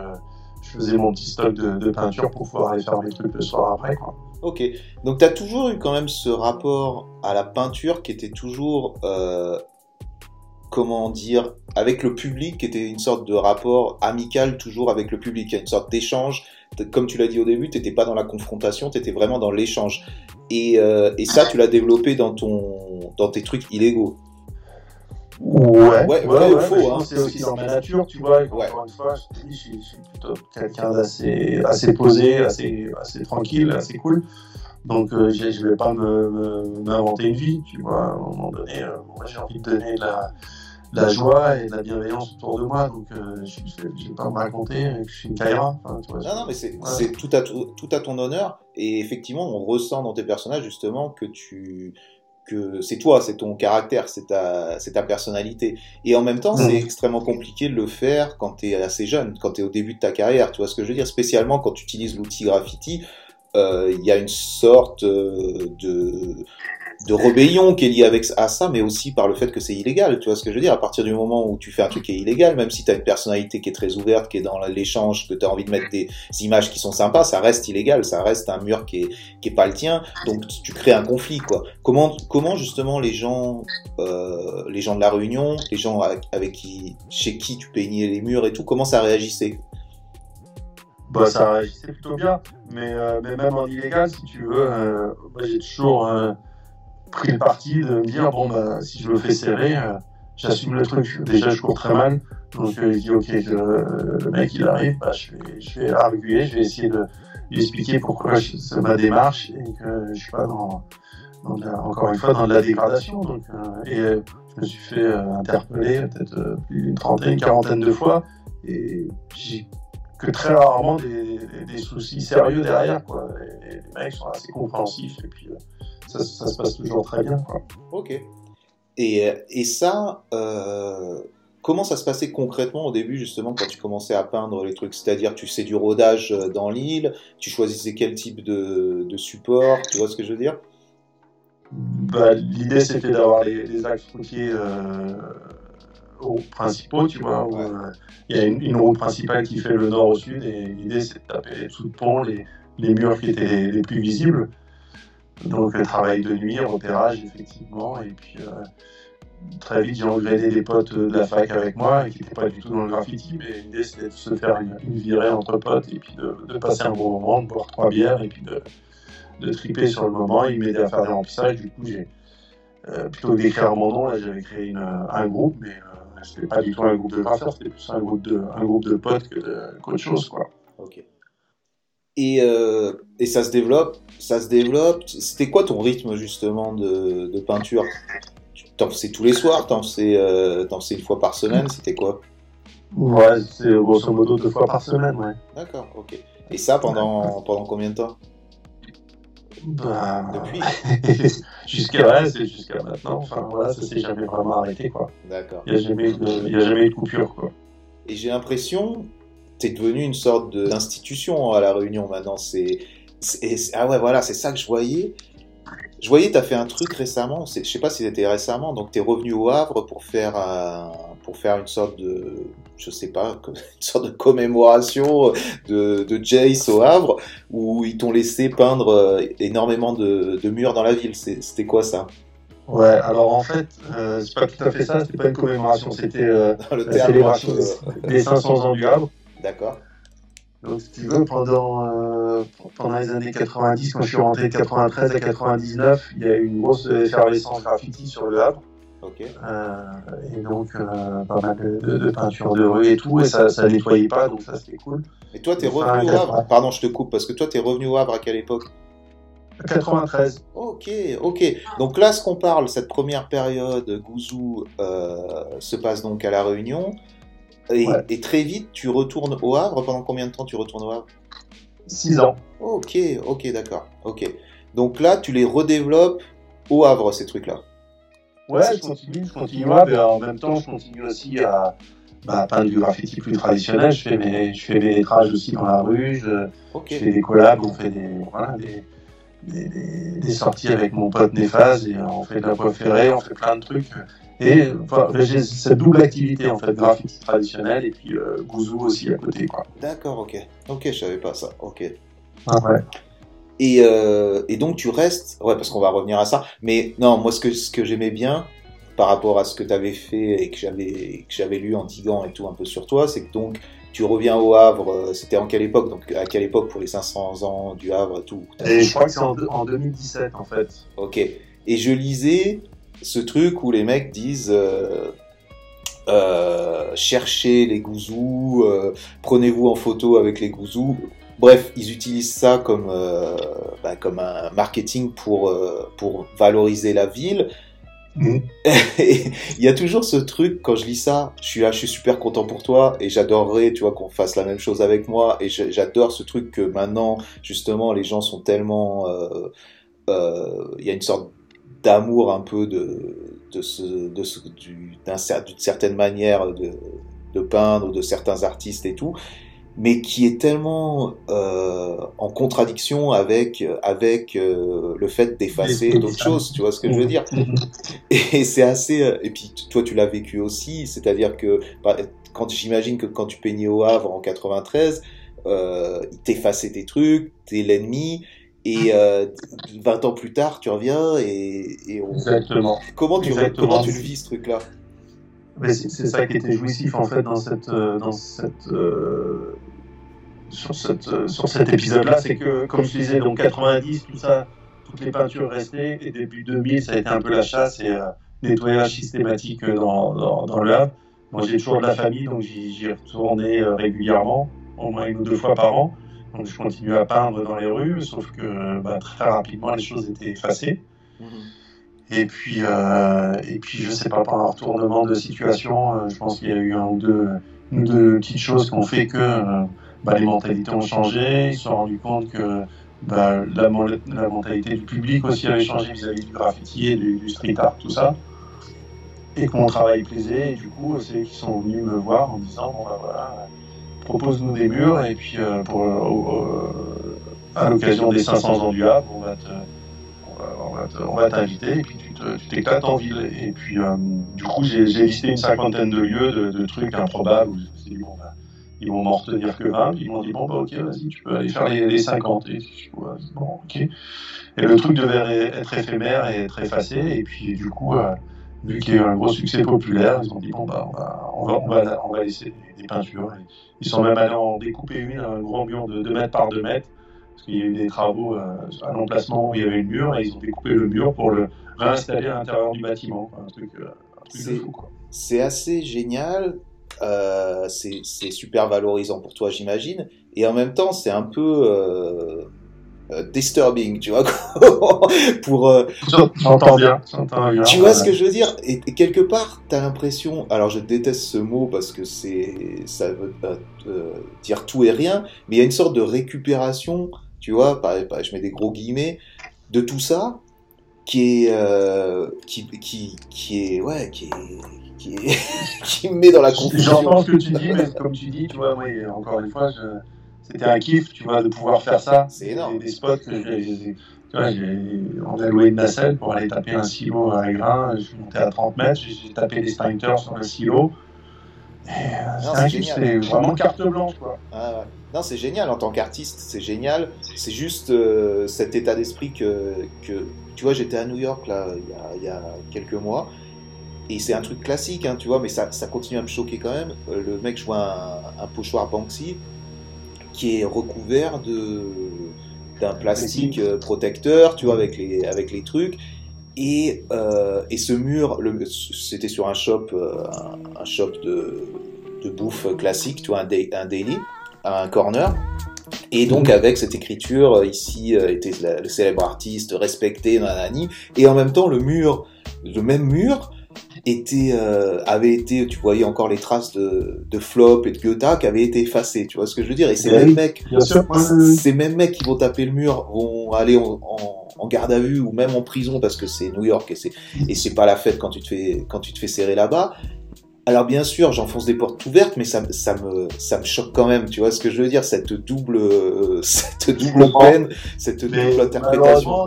je faisais mon petit stock de, de, peinture pour pouvoir aller faire mes trucs le soir après. Quoi. Ok, donc tu as toujours eu quand même ce rapport à la peinture qui était toujours euh, comment dire, avec le public, qui était une sorte de rapport amical toujours avec le public, une sorte d'échange. Comme tu l'as dit au début, tu n'étais pas dans la confrontation, tu étais vraiment dans l'échange. Et, euh, et, ça, tu l'as développé dans, ton, dans tes trucs illégaux. Ouais, ouais, ouais, ouais faux, hein. c'est aussi dans ma nature, tu vois. Encore une fois, je te dis, je suis, plutôt quelqu'un d'assez assez posé, assez, assez tranquille, assez cool. Donc, euh, je ne vais pas m'inventer une vie, tu vois. À un moment donné, euh, moi, j'ai envie de donner la, la joie et la bienveillance autour de moi. Donc, euh, je ne vais pas me raconter que je suis une caïra. non, non, mais c'est tout, à, tout à ton honneur. Et effectivement, on ressent dans tes personnages justement que tu que c'est toi, c'est ton caractère, c'est ta, ta personnalité. Et en même temps, c'est mm. extrêmement compliqué de le faire quand tu es assez jeune, quand tu es au début de ta carrière. Tu vois ce que je veux dire Spécialement quand tu utilises l'outil graffiti, euh, il y a une sorte euh, de de rébellion qui est lié avec à ça, mais aussi par le fait que c'est illégal. Tu vois ce que je veux dire? À partir du moment où tu fais un truc qui est illégal, même si tu as une personnalité qui est très ouverte, qui est dans l'échange, que tu as envie de mettre des images qui sont sympas, ça reste illégal, ça reste un mur qui est, qui est pas le tien. Donc tu crées un conflit, quoi. Comment, comment justement les gens, euh, les gens de la Réunion, les gens avec, qui, chez qui tu peignais les murs et tout, comment ça réagissait? Bah, ça réagissait plutôt bien, mais, euh, mais même en illégal, si tu veux, euh, j'ai toujours euh, pris le parti de me dire bon bah si je me fais serrer, euh, j'assume le truc. Déjà je cours très mal, donc euh, je dis ok le mec il arrive, bah, je vais je arguer, je vais essayer de lui expliquer pourquoi c'est ma démarche et que je suis pas dans, encore une fois dans la dégradation. Donc, euh, et je me suis fait interpeller peut-être une trentaine, une quarantaine de fois et j'ai que très rarement des, des, soucis sérieux derrière. Quoi. les mecs sont assez compréhensifs et puis ça, se passe toujours très bien. Quoi. Ok. Et, et ça, euh, comment ça se passait concrètement au début, justement, quand tu commençais à peindre les trucs? C'est-à-dire, tu sais du rodage euh, dans l'île, tu choisissais quel type de, de, support, tu vois ce que je veux dire? Bah, L'idée, c'était d'avoir les, les, axes routiers euh, principaux, tu vois. Euh, il y a une, route principale qui fait le nord au sud, et l'idée, c'est de taper les sous de pont, les, les murs qui étaient les plus visibles. Donc le travail de nuit, repérage effectivement, et puis euh, très vite j'ai engagé des potes de la fac avec moi et qui n'étaient pas du tout dans le graffiti, mais l'idée c'était de se faire une, virée entre potes et puis de, passer un bon moment, de boire trois bières et puis de, de triper sur le moment. Il m'aidait à faire des remplissages, du coup j'ai euh, plutôt que d'écrire mon nom, là j'avais créé une, un groupe, mais euh, c'était pas du tout un groupe de graffeurs, c'était plus un groupe de, un groupe de potes qu'autre chose quoi. Ok. Et, euh, et, ça se développe, ça se développe. C'était quoi ton rythme justement de, de peinture? T'en faisais tous les soirs T'en faisais, euh, une fois par semaine C'était quoi? Ouais, c'est grosso modo deux fois par semaine, ouais. D'accord, ok. Et ça pendant, pendant combien de temps? Bah... Depuis Jusqu'à ouais, jusqu'à maintenant. Enfin voilà, ça s'est jamais vraiment arrêté, quoi. D'accord. Il n'y a, jamais a jamais eu de coupure, quoi. Et j'ai l'impression, t'es devenu une sorte d'institution à la Réunion maintenant. C'est ah ouais voilà, c'est ça que je voyais. Je voyais, tu as fait un truc récemment, je sais pas si c'était récemment, donc tu es revenu au Havre pour faire, pour faire une sorte de, je sais pas, une sorte de commémoration de, de Jace au Havre, où ils t'ont laissé peindre euh, énormément de, de murs dans la ville. C'était quoi ça? Ouais, alors en fait, euh, c'est pas tout à fait ça, c'était pas une commémoration, c'était euh, la célébration des 500 ans du Havre. D'accord. Donc, si tu veux, pendant, euh, pendant les années 90, quand je suis rentré de 93 à 99, il y a eu une grosse effervescence graffiti sur le Havre. Ok. Euh, et donc, euh, pas mal de, de, de peinture de rue et tout, et ça, ça nettoyait pas, donc ça c'était cool. Et toi, t'es Enfin, revenu au Havre? 80. Pardon, je te coupe, parce que toi, t'es revenu au Havre à quelle époque? 93. Ok, ok. Donc là, ce qu'on parle, cette première période, Gouzou euh, se passe donc à La Réunion. Et, Ouais. et très vite, tu retournes au Havre. Pendant combien de temps tu retournes au Havre? 6 ans. Ok, ok, d'accord. Ok. Donc là, tu les redéveloppes au Havre, ces trucs-là. Ouais, je continue, je continue, ouais, en même temps, je continue aussi à, bah, peindre du graffiti plus traditionnel. Je fais mes, je fais mes lettrages aussi dans la rue, je, fais des collabs, on fait des, voilà, des, des, des- des sorties avec mon pote Néphase et on fait de la ferrée, on fait plein de trucs. Et enfin, j'ai cette double activité en fait, graffiti traditionnel et puis euh, gouzou aussi à côté. Quoi. D'accord, ok. Ok, je savais pas ça. Ok. ouais. Et, euh, et donc tu restes, ouais, parce qu'on va revenir à ça. Mais non, moi ce que ce que j'aimais bien par rapport à ce que tu avais fait et que j'avais que j'avais lu en Tigan et tout un peu sur toi, c'est que donc tu reviens au Havre. euh, C'était en quelle époque? Donc à quelle époque pour les 500 ans du Havre et tout? Et je crois que c'est en, en 2017 en fait. Ok. Et je lisais ce truc où les mecs disent euh, euh, cherchez les gouzous, euh, prenez-vous en photo avec les gouzous. Bref, ils utilisent ça comme, euh, bah, comme un marketing pour, pour valoriser la ville. Et il y a toujours ce truc, quand je lis ça, je suis là, je suis super content pour toi et j'adorerais, tu vois, qu'on fasse la même chose avec moi. Et j'adore ce truc que maintenant, justement, les gens sont tellement, euh, euh, il y a une sorte d'amour un peu de, de ce, de ce, du, d'un cer- d'une certaine manière de, de peindre, de certains artistes et tout, mais qui est tellement euh, en contradiction avec, avec euh, le fait d'effacer d'autres choses, tu vois ce que je veux dire? Et c'est assez. euh, Et puis toi, tu l'as vécu aussi, c'est-à-dire que bah, quand j'imagine que quand tu peignais au Havre en 93, euh, t'effaçait tes trucs, t'es l'ennemi, et euh, 20 ans plus tard, tu reviens et, et on- Exactement. comment tu Exactement. comment tu le vis ce truc-là? C'est ça qui était jouissif en fait dans cette euh, dans cette euh, sur cette euh, sur cet épisode-là, c'est que comme je disais donc 90 tout ça, toutes les peintures restaient et début 2000 ça a été un peu la chasse et euh, nettoyage systématique euh, dans dans, dans le Havre. Moi j'ai toujours de la famille donc j'y retournais euh, régulièrement, au moins une ou deux fois par an. Donc je continue à peindre dans les rues, sauf que bah, très rapidement les choses étaient effacées. Et puis, euh, et puis, je sais pas, par un retournement de situation, euh, je pense qu'il y a eu un ou deux, une ou deux petites choses qui ont fait que euh, bah, les mentalités ont changé. Ils se sont rendus compte que bah, la, mentalité du public aussi avait changé vis-à-vis du graffiti et du, du street art, tout ça. Et que mon travail plaisait. Et du coup, c'est qu'ils sont venus me voir en disant bon, bah, voilà, propose-nous des murs. Et puis, euh, pour, euh, à l'occasion des 500 ans du Havre, on va te on va- t'inviter et puis tu te- tu t'éclates en ville. Et puis, euh, du coup, j'ai visité une cinquantaine de lieux, de, trucs improbables où je dit, bon, bah, ils vont m'en retenir que 20. Puis ils m'ont dit, bon, bah, ok, vas-y, tu peux aller faire les, les 50. Et le truc devait être éphémère et être effacé. Et puis, du coup, euh, vu qu'il y a eu un gros succès populaire, ils ont dit, bon, bah, on va, on va, on va, on va laisser des, peintures. Ils sont même allés en découper une, un grand mur de 2 mètres par 2 mètres parce qu'il y a eu des travaux euh, à l'emplacement où il y avait le mur et ils ont découpé le mur pour le réinstaller à l'intérieur du bâtiment. quoi. Un truc, euh, un truc de fou, quoi. C'est assez génial. euh, c'est super valorisant pour toi, j'imagine. Et en même temps, c'est un peu euh, disturbing, tu vois. pour, euh, J'entends bien. j'entends bien. Tu vois ce que je veux dire? Et, et quelque part, t'as l'impression. Alors, je déteste ce mot parce que c'est, ça veut euh, dire tout et rien, mais il y a une sorte de récupération, tu vois. Par, par- je mets des gros guillemets de tout ça, qui est, euh, qui, qui, qui est, ouais, qui est, qui me met dans la confusion. J'entends ce que tu dis, mais comme tu dis, tu vois, moi, encore une fois, je- c'était un kiff, tu vois, de pouvoir faire ça. C'est énorme. Des, des spots que j'ai- tu vois, on a loué une nacelle pour aller taper un silo à grain. Je suis monté à 30 mètres, j'ai tapé des stinters sur le silo. Euh, c'est un vraiment carte blanche, quoi. Ah. Non, c'est génial en tant qu'artiste, c'est génial. C'est juste euh, cet état d'esprit que, que. Tu vois, j'étais à New York là, il y a, il y a quelques mois. Et c'est un truc classique, hein, tu vois, mais ça, ça continue à me choquer quand même. Euh, Le mec joue un, un pochoir Banksy qui est recouvert de d'un plastique euh, protecteur, tu vois, avec les, avec les trucs. Et, euh, et ce mur, c'était sur un shop, euh, un, un shop de, de bouffe classique, tu vois, un, da- un daily, un corner. Et donc avec cette écriture, ici était la- le célèbre artiste respecté, nanani. Et en même temps, le mur, le même mur, était, euh, avait été, tu voyais encore les traces de, de Flop et de Goethe qui avaient été effacées, tu vois ce que je veux dire? Et ces Oui, mêmes mecs, sûr. Ces mêmes mecs qui vont taper le mur vont aller en, en- en garde à vue ou même en prison parce que c'est New York et c'est et c'est pas la fête quand tu te fais quand tu te fais serrer là-bas. Alors bien sûr, j'enfonce des portes ouvertes, mais ça, me- ça me ça me choque quand même. Tu vois ce que je veux dire Cette double euh, cette double peine, cette Mais double interprétation.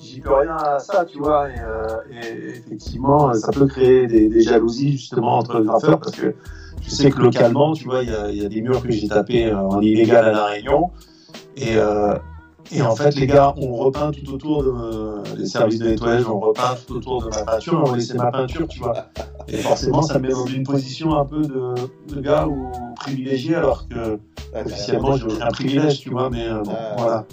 j'y- peux rien à ça, tu vois. Et, euh, et effectivement, ça peut créer des, des jalousies justement entre graffeurs parce que je sais que localement, tu vois, il y a, il y a des murs que j'ai tapés en illégal à La Réunion. Et, euh, et en fait, les gars ont repeint tout autour de euh, les services de nettoyage, ont repeint tout autour de ma peinture, ont laissé ma peinture, tu vois. Et forcément, ça me met dans une position un peu de, de gars ou privilégié, alors que officiellement, j'ai aucun privilège, tu vois. Mais euh, bon, Ah. voilà.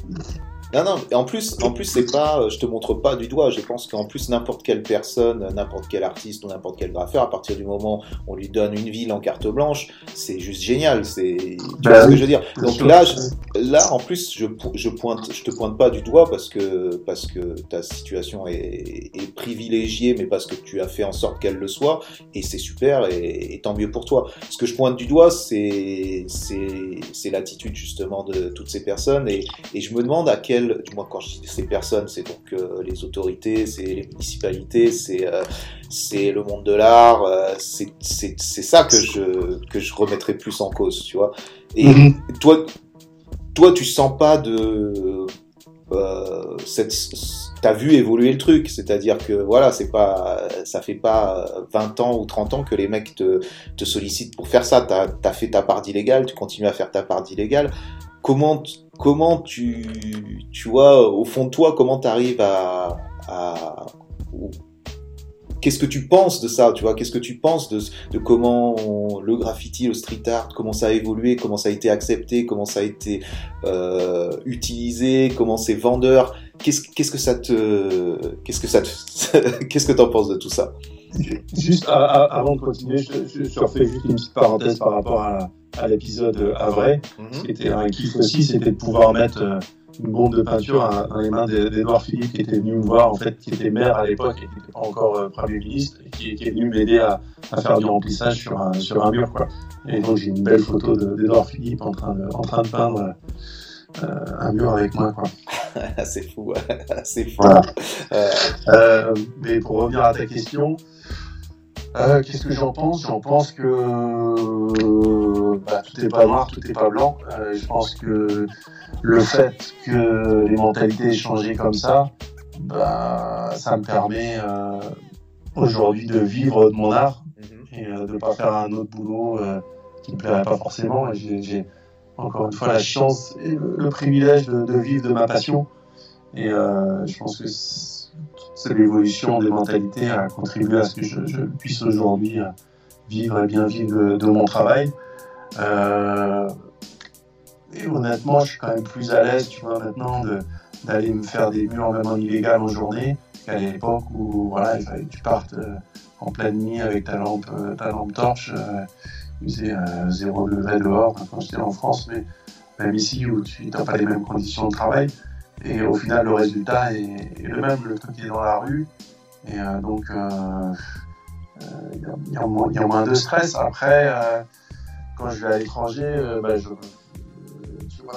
Non, non, en plus, en plus c'est pas, euh, je te montre pas du doigt, je pense qu'en plus, n'importe quelle personne, n'importe quel artiste ou n'importe quel graffeur, à partir du moment où on lui donne une ville en carte blanche, c'est juste génial, c'est, tu Bah vois ce que je veux dire? Donc sûr. là, je- là, en plus, je, je pointe, je te pointe pas du doigt parce que, parce que ta situation est, est privilégiée, mais parce que tu as fait en sorte qu'elle le soit, et c'est super, et, et tant mieux pour toi. Ce que je pointe du doigt, c'est, c'est, c'est l'attitude justement de toutes ces personnes, et, et je me demande à quel, du moins quand je dis ces personnes, c'est donc euh, les autorités, c'est les municipalités, c'est euh, c'est le monde de l'art, euh, c'est ça que je que je remettrais plus en cause, tu vois. Et Mhm. toi toi tu sens pas de euh, t'as vu évoluer le truc, c'est-à-dire que voilà, c'est pas ça fait pas 20 ans ou 30 ans que les mecs te te sollicitent pour faire ça, t'as as fait ta part d'illégal, tu continues à faire ta part d'illégal. Comment comment tu tu vois au fond de toi comment t'arrives à à Qu'est-ce que tu penses de ça, tu vois? Qu'est-ce que tu penses de, de comment le graffiti, le street art, comment ça a évolué, comment ça a été accepté, comment ça a été euh, utilisé, comment c'est vendeur? Qu'est-ce qu'est-ce que ça te qu'est-ce que ça qu'est-ce que t'en penses de tout ça? Juste à- à- avant de continuer, je, je, je refais juste une petite parenthèse par rapport à, à l'épisode à vrai. Ce qui était un kiff aussi, c'était de pouvoir mettre euh, une bombe de peinture à- dans les mains d'E- d'Edouard Philippe qui était venu me voir, en fait, qui était maire à l'époque qui n'était pas encore euh, Premier ministre, et qui, qui est venu m'aider à, à faire du remplissage sur un, sur un mur. Quoi. Et donc j'ai une belle photo de- d'Edouard Philippe en train de, en train de peindre euh, un mur avec moi. Quoi. c'est fou, c'est fou. Voilà. Euh, mais pour revenir à ta question, euh, qu'est-ce que j'en pense? J'en pense que euh, bah, tout n'est pas noir, tout n'est pas blanc. Euh, je pense que le fait que les mentalités aient changé comme ça, bah, ça me permet euh, aujourd'hui de vivre de mon art mhm. et euh, de ne pas faire un autre boulot euh, qui me plairait pas forcément. J'ai- encore une fois la chance et le, le privilège de, de vivre de ma passion. Et euh, je pense que l'évolution des mentalités a contribué à ce que je, puisse aujourd'hui euh, vivre et bien vivre de, de mon travail. Euh, et honnêtement, je suis quand même plus à l'aise, tu vois, maintenant d'aller me faire des murs même en illégal en journée qu'à l'époque où voilà, il fallait que tu partes euh, en pleine nuit avec ta lampe, euh, ta lampe torche. Euh, il faisait euh, zéro degré dehors quand j'étais en France, mais même ici où tu n'as pas les mêmes conditions de travail. Et au final, le résultat est, le même, le truc est dans la rue. Et euh, donc, euh, euh, il y, a- moins- de stress. Après, quand je vais à l'étranger, bah,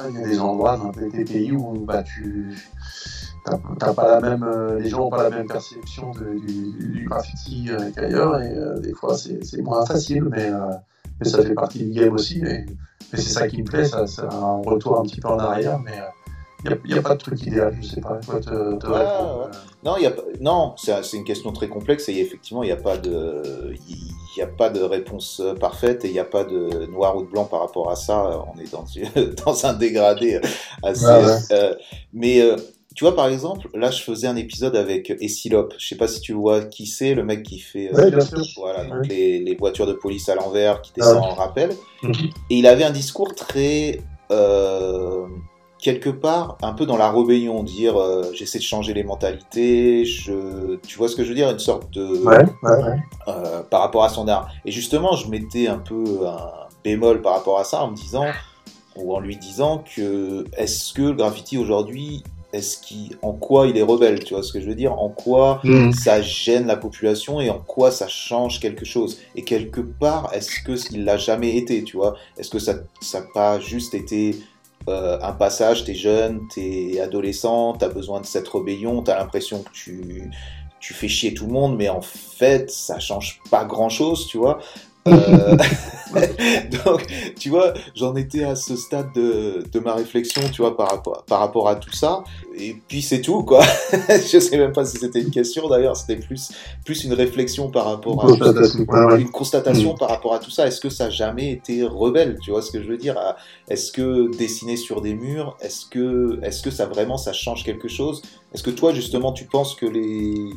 il y a des endroits dans des pays où bah, tu t'as pas la même, les gens n'ont pas la même perception du, graffiti qu'ailleurs. Et des fois, c'est moins facile, mais, ça fait partie du game aussi. Et, c'est ça qui me plaît, ça, c'est un retour un petit peu en arrière. Mais il n'y a, pas de truc idéal, je sais pas te, te ouais. Non, y a non, c'est une question très complexe et effectivement, il n'y a pas de, il y a pas de réponse euh, parfaite et il n'y a pas de noir ou de blanc par rapport à ça. On est dans, dans un dégradé assez. Ouais. euh, mais euh, tu vois, par exemple, là, je faisais un épisode avec Essilop. Je sais pas si tu vois qui c'est, le mec qui fait. Ouais. Voilà, donc Ouais. les, les voitures de police à l'envers qui Ah. en rappel. Mhm. Et il avait un discours très euh, quelque part un peu dans la rébellion, dire euh, j'essaie de changer les mentalités, je, tu vois ce que je veux dire, une sorte de Ouais, ouais, ouais. euh, par rapport à son art. Et justement, je mettais un peu un bémol par rapport à ça en me disant ou en lui disant que est-ce que le graffiti aujourd'hui est-ce qui, en quoi il est rebelle, tu vois ce que je veux dire? En quoi Mm. ça gêne la population et en quoi ça change quelque chose? Et quelque part, est-ce que il l'a jamais été, tu vois? Est-ce que ça ça n'a pas juste été euh, un passage T'es jeune, t'es adolescent, t'as besoin de cette rébellion, t'as l'impression que tu tu fais chier tout le monde, mais en fait, ça change pas grand-chose, tu vois Euh, Donc, tu vois, j'en étais à ce stade de, de ma réflexion, tu vois, par rapport, par rapport à tout ça. Et puis c'est tout, quoi. je sais même pas si c'était une question d'ailleurs, c'était plus, plus une réflexion par rapport à Constatation. Ouais, ouais. une constatation par rapport à tout ça. Est-ce que ça a jamais été rebelle Tu vois ce que je veux dire? À- Est-ce que dessiner sur des murs, est-ce que, est-ce que ça vraiment ça change quelque chose? Est-ce que toi justement tu penses que les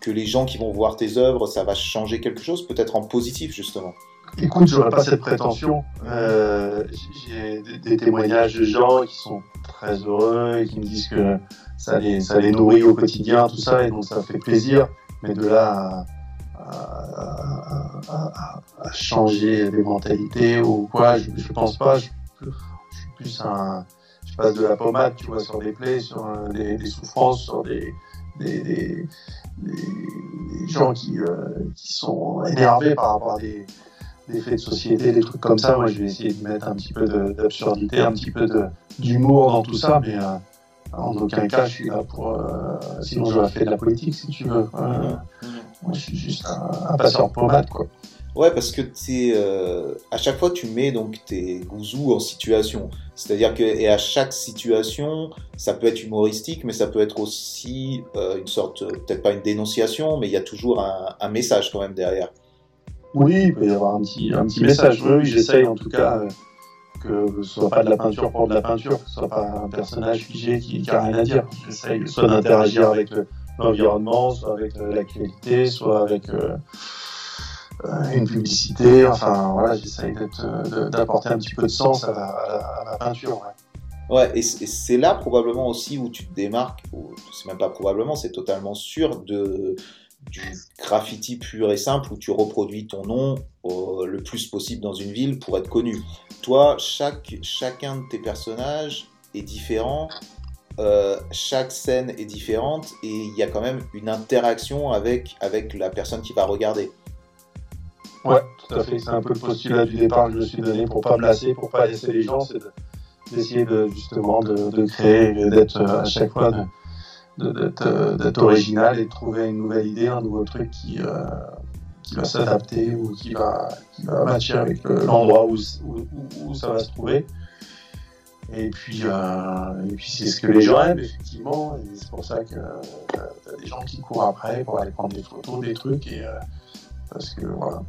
que les gens qui vont voir tes œuvres, ça va changer quelque chose, peut-être en positif justement Écoute, j'aurais pas cette prétention. Euh, j'ai des, des témoignages de gens qui sont très heureux et qui me disent que ça les, ça les nourrit au quotidien, tout ça, et donc ça fait plaisir. Mais de là à, à- à- à- à changer des mentalités ou quoi, je, je pense pas. Je, je suis plus un, je passe de la pommade, tu vois, sur des plaies, sur des, des souffrances, sur des, des, des, des- des gens qui, euh, qui sont énervés par rapport à des, des faits de société, des trucs comme ça. Moi, je vais essayer de mettre un petit peu d'absurdité, un petit peu d'humour dans tout ça, mais euh, en aucun cas, je suis là pour. euh, sinon, j'aurais fait de la politique, si tu veux. Euh, moi, je suis juste un, un passeur de pommade, quoi. Ouais, parce que t'es, euh, à chaque fois, tu mets donc tes gouzous en situation. C'est-à-dire que, et à chaque situation, ça peut être humoristique, mais ça peut être aussi euh, une sorte, euh, peut-être pas une dénonciation, mais il y a toujours un, message quand même derrière. Oui, il peut y avoir un petit, un petit message. Oui, j'essaye en tout cas que ce soit pas de la peinture pour de la peinture, que ce soit pas un personnage figé qui n'a rien à dire. J'essaye soit d'interagir avec le- l'environnement, soit avec l'actualité, soit avec une publicité. Enfin, voilà, j'essaye euh, d'apporter un petit peu de sens à la, peinture. ouais. Ouais, et c'est là probablement aussi où tu te démarques, c'est même pas probablement, c'est totalement sûr de du graffiti pur et simple où tu reproduis ton nom au- le plus possible dans une ville pour être connu. Toi, chaque, chacun de tes personnages est différent, euh, chaque scène est différente et il y a quand même une interaction avec, avec la personne qui va regarder. Ouais, tout à fait. C'est un peu le postulat du départ que je me suis donné pour pas me lasser, pour pas laisser les gens, c'est de- d'essayer de, justement de, de créer, d'être euh, à chaque fois d'être euh, d'être original et de trouver une nouvelle idée, un nouveau truc qui, euh, qui va s'adapter ou qui va, qui va matcher avec le- l'endroit où, où, où- ça va se trouver. Et puis, euh, et puis c'est ce que les gens aiment, effectivement. Et c'est pour ça que euh, t'as des gens qui courent après pour aller prendre des photos, des trucs. Et, parce que voilà.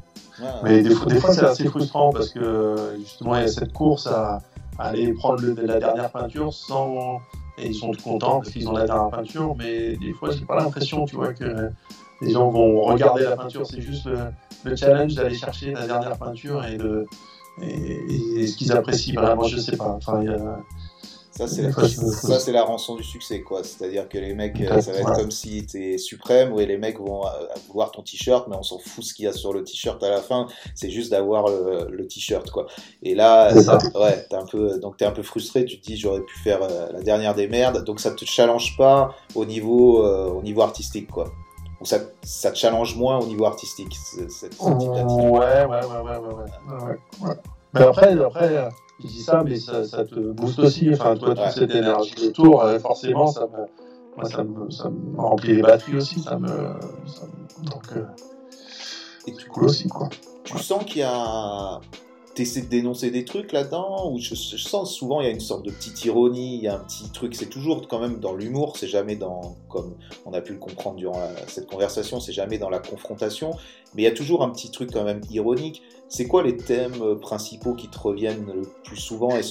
Mais des fois, des fois c'est assez frustrant parce que justement, il y a cette course à, à aller prendre le- la dernière peinture sans. Et ils sont contents parce qu'ils ont la dernière peinture, mais des fois, j'ai pas l'impression, tu vois, que les gens vont regarder la peinture. C'est juste le, le challenge d'aller chercher la dernière peinture et de. Et, et ce qu'ils apprécient vraiment, je sais pas. Enfin, il y a- Ça, c'est ça, la rançon du succès, quoi. C'est-à-dire que les mecs, euh, Ouais, ça va être comme si t'es suprême, et les mecs vont euh, vouloir ton t-shirt, mais on s'en fout ce qu'il y a sur le t-shirt à la fin. C'est juste d'avoir le, le t-shirt, quoi. Et là, ça- ça. ouais, t'es un peu, donc t'es un peu frustré. Tu te dis, j'aurais pu faire euh, la dernière des merdes. Donc ça te challenge pas au niveau, euh, au niveau artistique, quoi. Ou ça, ça te challenge moins au niveau artistique, ce- cette, cette type d'attitude. Ouais, ouais, ouais, ouais, ouais, ouais, ouais, ouais, ouais. Mais après, après, euh, je dis ça, mais ça, ça te booste aussi. Enfin, toi, toute Ouais. cette énergie autour, euh, forcément, ça me, moi, ça me, ça me remplit les batteries aussi. Ça me, ça me- donc, euh, Et tu, c'est cool aussi, quoi. tu sens qu'il y a. T'essaies de dénoncer des trucs là-dedans Ou je, je sens souvent il y a une sorte de petite ironie, il y a un petit truc, c'est toujours quand même dans l'humour, c'est jamais dans. Comme on a pu le comprendre durant la- cette conversation, c'est jamais dans la confrontation, mais il y a toujours un petit truc quand même ironique. C'est quoi les thèmes euh, principaux qui te reviennent le plus souvent et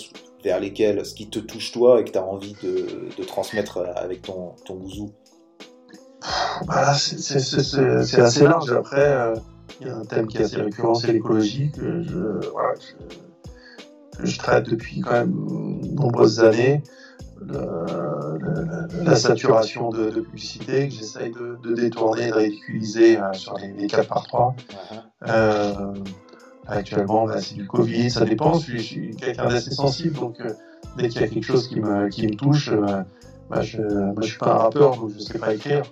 vers lesquels, ce qui te touche toi et que tu as envie de, de transmettre euh, avec ton, ton bouzou? Voilà, c'est- assez large. Après, euh, il y a un thème qui est assez récurrent, c'est l'écologie. Que je, voilà, je- je traite depuis quand même nombreuses années, la saturation de, publicité que j'essaye de, détourner, de ridiculiser sur les, les 4 par 3. Actuellement, bah, c'est du Covid, ça dépend. Je suis, quelqu'un d'assez sensible, donc dès qu'il y a quelque chose qui me, qui me touche, bah, je ne suis pas un rappeur, donc je ne sais pas écrire.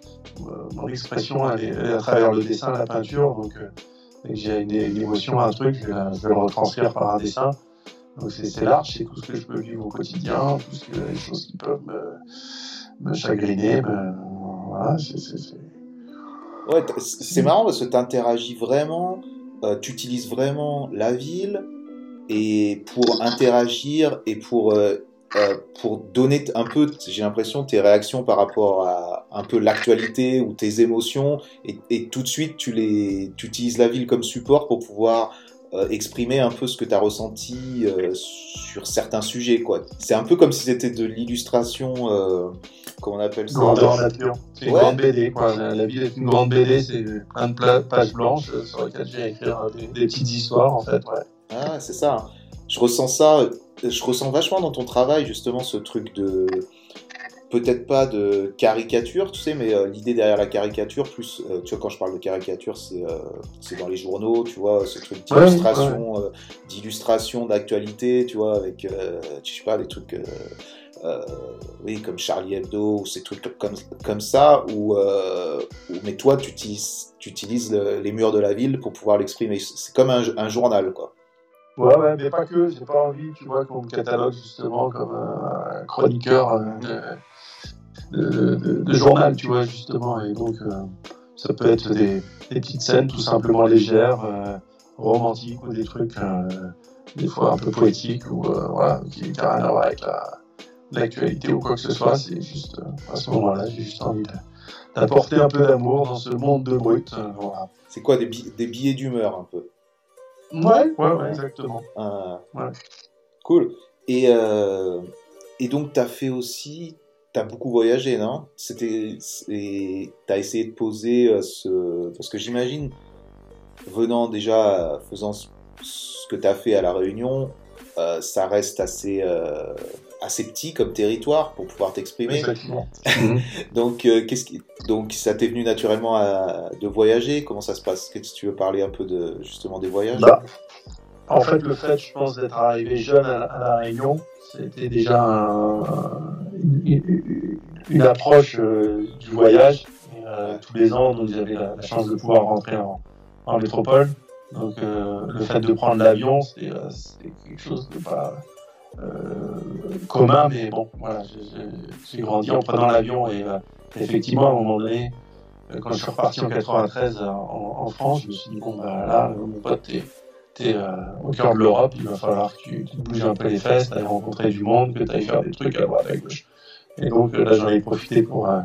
mon expression, elle est, à travers le dessin, la peinture. Donc, dès que j'ai une, émotion, un truc, je vais, le retranscrire par un dessin. Donc c'est large, c'est tout ce que je peux vivre au quotidien, tout ce que, les choses qui peuvent me, chagriner. voilà, c'est. Ouais, c'est marrant parce que tu interagis vraiment, euh, tu utilises vraiment la ville et pour interagir et pour euh, euh, pour donner un peu, j'ai l'impression, tes réactions par rapport à un peu l'actualité ou tes émotions, et, tout de suite tu les, tu utilises la ville comme support pour pouvoir exprimer un peu ce que tu as ressenti sur certains sujets. C'est un peu comme si c'était de l'illustration, comment on appelle ça nature. C'est une grande BD. Quoi. La, ville est une grande BD, c'est plein de pages blanches sur lesquelles j'ai écrit des, petites histoires en fait. Ouais. Ah, c'est ça. Je ressens ça, je ressens vachement dans ton travail justement ce truc de peut-être pas de caricature, tu sais, mais euh, l'idée derrière la caricature, plus, euh, tu vois, quand je parle de caricature, c'est euh, c'est dans les journaux, tu vois, ce truc d'illustration, d'illustration d'actualité, tu vois, avec, je sais pas, des trucs, oui, comme Charlie Hebdo, ou ces trucs comme, comme ça, où, mais toi, tu utilises, tu utilises les murs de la ville pour pouvoir l'exprimer. C'est comme un, un, journal, quoi. Ouais, ouais, mais pas que, j'ai pas envie, tu vois, qu'on me catalogue justement comme un chroniqueur de, journal, tu vois, justement. Et donc, euh, ça peut être des, petites scènes tout simplement légères, euh, romantiques ou des trucs, euh, des fois un peu poétiques ou voilà, qui n'ont rien à voir avec l'actualité ou quoi que ce soit. C'est juste, à ce moment-là, j'ai juste envie d'apporter un peu d'amour dans ce monde de brut. voilà. C'est quoi, des, des billets d'humeur un peu? Ouais, ouais, ouais, exactement. ouais. Cool. Et, et donc, tu as fait aussi T'as beaucoup voyagé, non? C'était, t'as essayé de poser euh, ce, parce que j'imagine, venant déjà, faisant ce, que t'as fait à la Réunion, euh, ça reste assez, euh, assez petit comme territoire pour pouvoir t'exprimer. donc, qu'est-ce qui, donc, ça t'est venu naturellement à, de voyager? Comment ça se passe? Qu'est-ce que tu veux parler un peu de justement des voyages? Bah, En fait, le fait, je pense, d'être arrivé jeune à, à la Réunion, c'était déjà une, approche euh, du voyage. Euh, tous les ans, donc j'avais la, chance de pouvoir rentrer en, métropole. Donc euh, le fait de prendre l'avion, c'est quelque chose de pas commun, mais bon, voilà, j'ai grandi en prenant l'avion et effectivement, à un moment donné, quand je suis reparti en 93 en, France, je me suis dit, bon, bah là, mon pote, t'es euh, au cœur de l'Europe, il va falloir que tu, bouges un peu les fesses, ailles rencontrer du monde, que tu ailles faire des trucs à droite à gauche. Et donc là, j'en ai profité pour euh,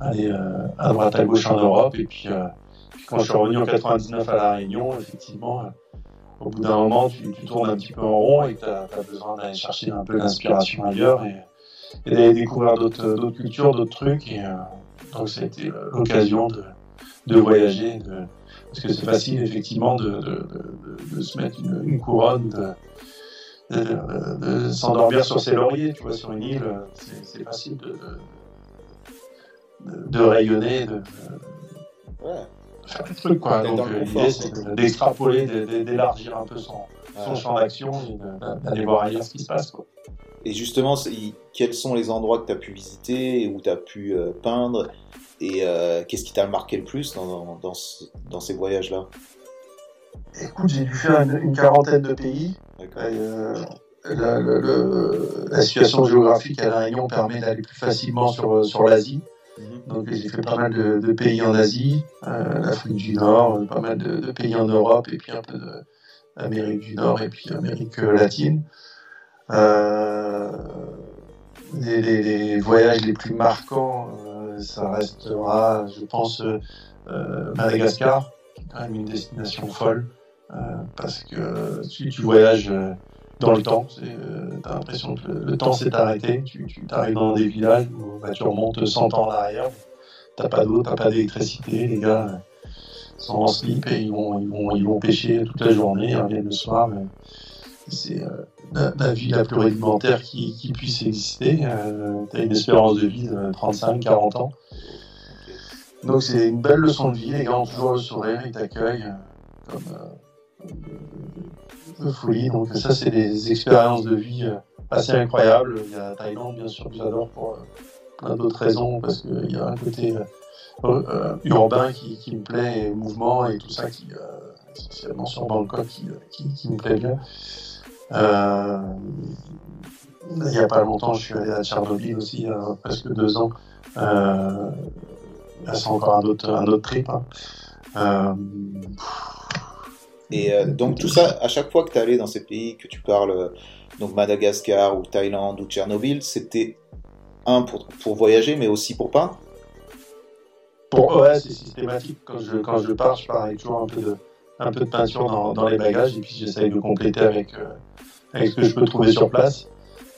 aller euh, à droite à gauche en Europe. Et puis, quand je suis revenu en 99 à La Réunion, effectivement, au bout d'un moment, tu, tournes un petit peu en rond et tu as, besoin d'aller chercher un peu d'inspiration ailleurs et, d'aller découvrir d'autres cultures, d'autres trucs. Et donc, ça a été l'occasion de, de voyager, de, parce que c'est facile effectivement de, se mettre une, couronne, de, s'endormir sur ses lauriers, tu vois, sur une île, c'est facile de, rayonner, de, faire des trucs quoi. Donc l'idée c'est d'extrapoler, d'élargir un peu son, champ d'action et d'aller voir ailleurs ce qui se passe quoi. Et justement, quels sont les endroits que tu as pu visiter, où tu as pu euh, peindre et euh, qu'est-ce qui t'a marqué le plus dans, dans, ces voyages-là? Écoute, j'ai dû faire une, quarantaine de pays. Euh, la, situation géographique à La Réunion permet d'aller plus facilement sur, sur l'Asie. Mhm. Donc j'ai fait pas mal de, pays en Asie, euh, l'Afrique du Nord, pas mal de, pays en Europe et puis un peu d'Amérique du Nord et puis Amérique latine. Les, les, voyages les plus marquants, ça restera, je pense, euh, euh, Madagascar, qui est quand même une destination folle, euh, parce que tu, tu voyages dans le temps. Tu as l'impression que le, temps s'est arrêté. Tu, tu arrives dans des villages où bah, tu remontes 100 ans en arrière. T'as pas d'eau, t'as pas d'électricité. Les gars sont en slip et ils vont, ils vont, ils vont pêcher toute la journée. Ils reviennent le soir. c'est la, vie la plus rudimentaire qui, qui puisse exister. tu as une espérance de vie de 35-40 ans. Donc c'est une belle leçon de vie, les gars ont toujours le sourire, ils t'accueillent comme folie. Donc ça c'est des expériences de vie assez incroyables. Il y a Thaïlande bien sûr que j'adore pour plein d'autres raisons, parce qu'il y a un côté euh, urbain qui, me plaît, et mouvement et tout ça, qui, euh, essentiellement sur Bangkok, qui, qui, qui, me plaît bien. Euh, il n'y a pas longtemps, je suis allé à Tchernobyl aussi, presque deux ans. Euh, c'est encore un autre, un autre trip. Hein. Euh, et euh, donc tout ça, à chaque fois que tu es allé dans ces pays, que tu parles, donc Madagascar ou Thaïlande ou Tchernobyl, c'était un pour, pour voyager, mais aussi pour peindre pour, Ouais, c'est systématique. Quand je, quand je pars, je pars avec toujours un peu de, un peu de peinture dans, dans les bagages et puis j'essaye de compléter avec, euh, avec ce que je peux trouver sur place.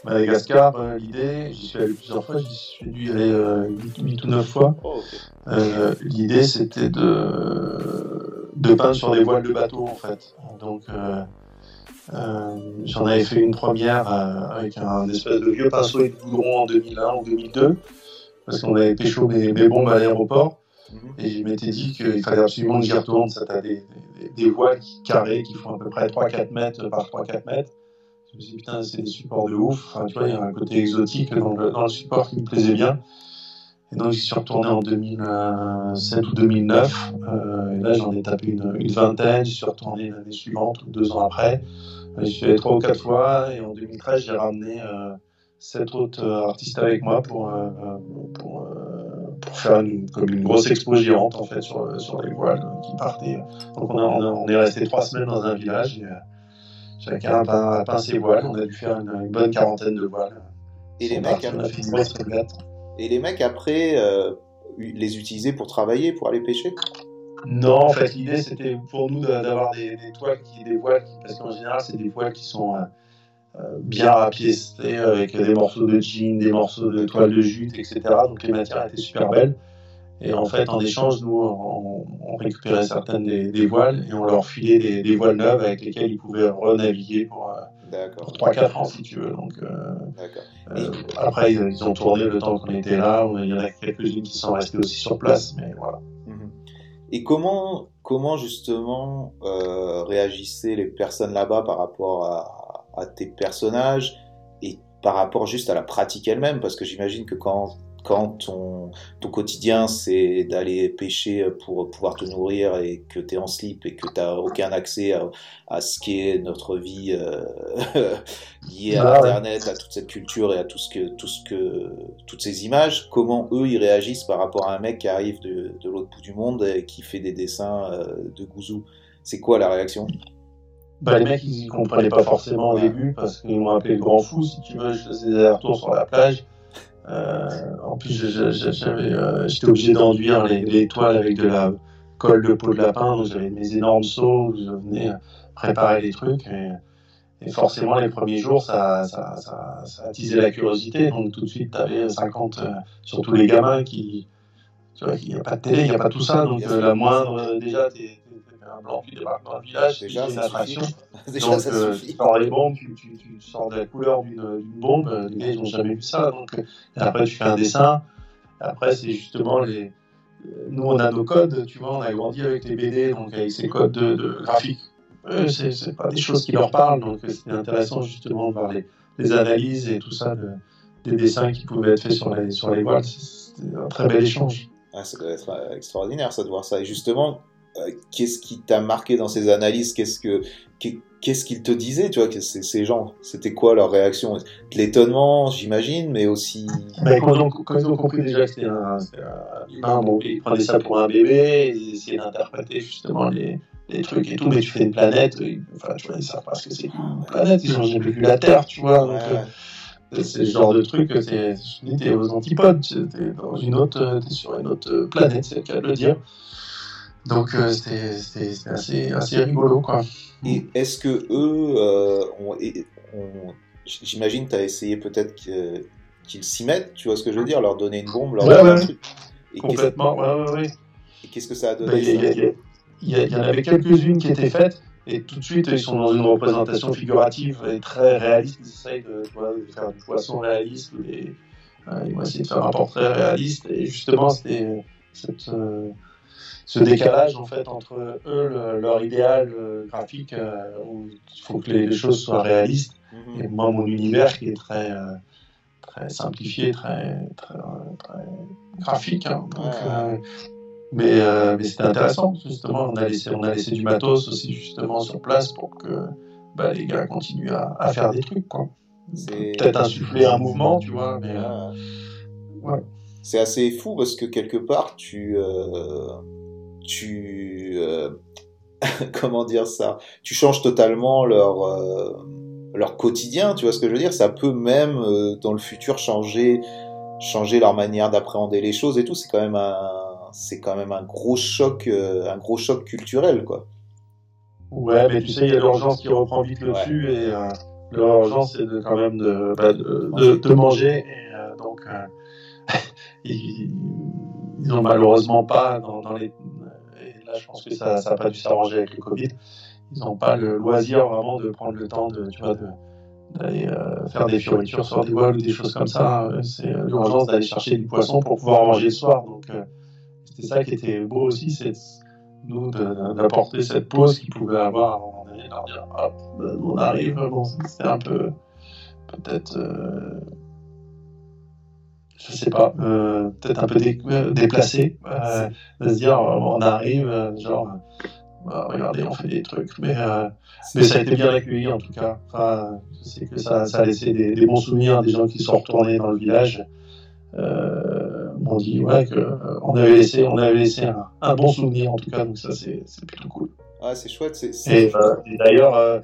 Madagascar, euh, l'idée, j'y suis allé plusieurs fois, j'y suis dû y aller euh, 8, ou 9 fois. Oh, euh, l'idée, c'était de, de peindre sur des voiles de bateau, en fait. Donc, euh, euh, j'en avais fait une première euh, avec un espèce de vieux pinceau et de goudron en 2001 ou 2002, parce qu'on avait pécho mes, mes bombes à l'aéroport. Mhm. Et je m'étais dit qu'il fallait absolument que j'y retourne. Ça a des, des, des, voiles carrées qui font à peu près 3-4 mètres par 3-4 mètres. Je me suis dit, putain, c'est des supports de ouf. Enfin, tu vois, il y a un côté exotique dans le, dans le support qui me plaisait bien. Et donc, j'y suis retourné en 2007 ou 2009. Euh, et là, j'en ai tapé une, une vingtaine. J'y suis retourné l'année suivante ou deux ans après. J'y suis allé trois ou quatre fois. Et en 2013, j'ai ramené euh, sept autres euh, artistes avec moi pour, euh, pour, euh, pour faire une, comme une grosse expo géante en fait sur, sur les voiles qui partaient. Donc, on, a, on, a, on, est resté trois semaines dans un village. Et, euh, chacun a peint, a peint, ses voiles. On a dû faire une, une bonne quarantaine de voiles. Et les mecs, on a fait une grosse et les mecs, après, euh, les utilisaient pour travailler, pour aller pêcher Non, en fait, l'idée, c'était pour nous d'avoir des, toiles, qui, des voiles, parce qu'en général, c'est des voiles qui sont euh, euh bien rapiécées, avec des morceaux de jean, des morceaux de toile de jute, etc. Donc les matières étaient super belles. Et en fait, en échange, nous, on, récupérait certaines des, des, voiles et on leur filait des, des, voiles neuves avec lesquelles ils pouvaient renaviguer pour, pour 3-4 ans, si tu veux. Donc, euh, euh, après, ils, ils, ont tourné le temps qu'on était là. Il y en a quelques-unes qui sont restées aussi sur place, mais voilà. Mhm. Et comment, comment justement euh, réagissaient les personnes là-bas par rapport à, à, tes personnages et par rapport juste à la pratique elle-même? Parce que j'imagine que quand quand ton, ton quotidien c'est d'aller pêcher pour pouvoir te nourrir et que tu es en slip et que tu n'as aucun accès à, à, ce qui est notre vie euh, liée à ah, Internet, à toute cette culture et à tout ce que, tout ce que, toutes ces images, comment eux ils réagissent par rapport à un mec qui arrive de, de l'autre bout du monde et qui fait des dessins euh, de gouzou C'est quoi la réaction? Bah, les mecs, ils comprenaient pas forcément au début parce qu'ils m'ont appelé le grand fou, si tu veux. Je faisais des retours sur la plage. Euh, en plus, euh, j'étais obligé d'enduire les, les, toiles avec de la colle de peau de lapin, donc j'avais mes énormes seaux où je venais préparer les trucs. Et, et forcément, les premiers jours, ça, ça, ça, ça, attisait la curiosité. Donc tout de suite, tu avais 50, euh, surtout les gamins qui. Tu vois, il n'y a pas de télé, il n'y a pas tout ça. Donc euh, la moindre, déjà, tu es, un blanc qui débarque dans le village, déjà, une attraction. déjà, donc, euh, tu sors les bombes, tu, tu, tu, sors de la couleur d'une bombe, les gars, ils n'ont jamais vu ça. Donc, et après, tu fais un dessin. Après, c'est justement les. Nous, on a nos codes, tu vois, on a grandi avec les BD, donc avec ces codes de, de graphique. Eux, c'est pas des choses qui leur parlent, donc c'était intéressant justement de voir les, les, analyses et tout ça, de, des dessins qui pouvaient être faits sur les, sur les voiles. C'était un très bel échange. Ah, ça doit être extraordinaire, ça, de voir ça. Et justement, euh, qu'est-ce qui t'a marqué dans ces analyses? Qu'est-ce que qu'est-ce qu'ils te disaient Tu vois, ces gens, c'était quoi leur réaction? De l'étonnement, j'imagine, mais aussi. Bah, quand, ils quand, ils ont compris déjà que c'était un, un humain, bon, ils prenaient ça pour un bébé, ils essayaient d'interpréter justement les, les, trucs et tout, mais tu fais une planète, enfin, tu vois, ils savent pas ce que c'est une planète, ils ont jamais vu la Terre, tu vois. Donc, ouais. euh, c'est ce genre de truc, t'es aux antipodes, t'es dans une autre, t'es sur une autre planète, c'est le cas de le dire. Donc euh, c'était assez, assez rigolo quoi. Et est-ce que eux euh, ont, ont j'imagine tu as essayé peut-être qu'ils qu s'y mettent, tu vois ce que je veux dire, leur donner une bombe, leur ouais, ouais, truc. Et complètement, ouais, ouais, ouais. Et qu'est-ce que ça a donné Il y, y, y, y, en avait quelques-unes qui étaient faites, et tout de suite, ils sont dans une représentation figurative et très réaliste. Ils essayent de, de faire du poisson réaliste. Et, euh, ils vont essayer de faire un portrait réaliste. Et justement, c'était euh, ce décalage en fait entre eux, leur idéal euh, graphique, où il faut que les, choses soient réalistes, mhm. et moi, mon univers qui est très, très simplifié, très, très, graphique. Hein. Mais, euh, mais c'était intéressant, justement. On a, laissé, on a laissé du matos aussi, justement, sur place pour que bah, les gars continuent à, à, faire des trucs, quoi. Peut-être insuffler un mouvement, tu vois, mais. Euh, ouais. C'est assez fou parce que quelque part, tu. Euh, tu. Euh, comment dire ça? Tu changes totalement leur. Euh, leur quotidien, tu vois ce que je veux dire? Ça peut même, dans le futur, changer, changer leur manière d'appréhender les choses et tout. C'est quand même un c'est quand même un gros choc, euh, un gros choc culturel, quoi. Ouais, mais tu sais, il y a l'urgence qui reprend vite le dessus et euh, l'urgence c'est de, quand même de, bah, de, manger et euh, donc ils, ils ont malheureusement pas dans, les je pense que ça n'a pas dû s'arranger avec le Covid. Ils n'ont pas le loisir vraiment de prendre le temps de, tu vois, d'aller faire des fioritures sur des voiles ou des choses comme ça. C'est l'urgence d'aller chercher du poisson pour pouvoir manger le soir. Donc, c'était ça qui était beau aussi, c'est nous d'apporter cette pause qu'ils pouvaient avoir moment donné, leur dire hop, ben, on arrive. Bon, c'était un peu peut-être, euh, je sais pas, euh, peut-être un peu euh, déplacé, de se dire on arrive, genre bah, regardez, on fait des trucs, mais, mais ça a été bien accueilli en tout cas. Enfin, je sais que ça, ça a laissé des, des, bons souvenirs des gens qui sont retournés dans le village. Euh, m'ont dit ouais, que, euh, on avait laissé, on avait laissé un, bon souvenir en tout cas, donc ça c'est plutôt cool. Ah, c'est chouette. Et, euh, d'ailleurs,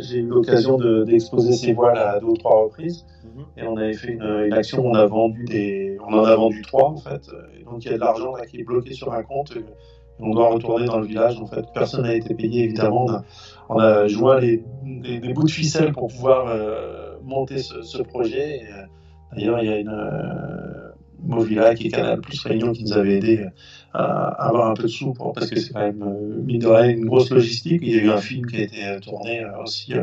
j'ai eu l'occasion d'exposer ces voiles à deux ou trois reprises. Mhm. Et on avait fait une, action, on a vendu des, on en a vendu trois en fait. Et donc il y a de l'argent qui est bloqué sur un compte. Et on doit retourner dans le village. En fait, personne n'a été payé évidemment. On a, joué des, bouts de ficelle pour pouvoir monter ce, ce projet. Et, D'ailleurs, il y a une euh, Movila qui est Canal Plus Réunion qui nous avait aidé à avoir un peu de sous pour, parce que c'est quand même, euh, mine de rien, une grosse logistique. Il y a eu un film qui a été euh, tourné aussi,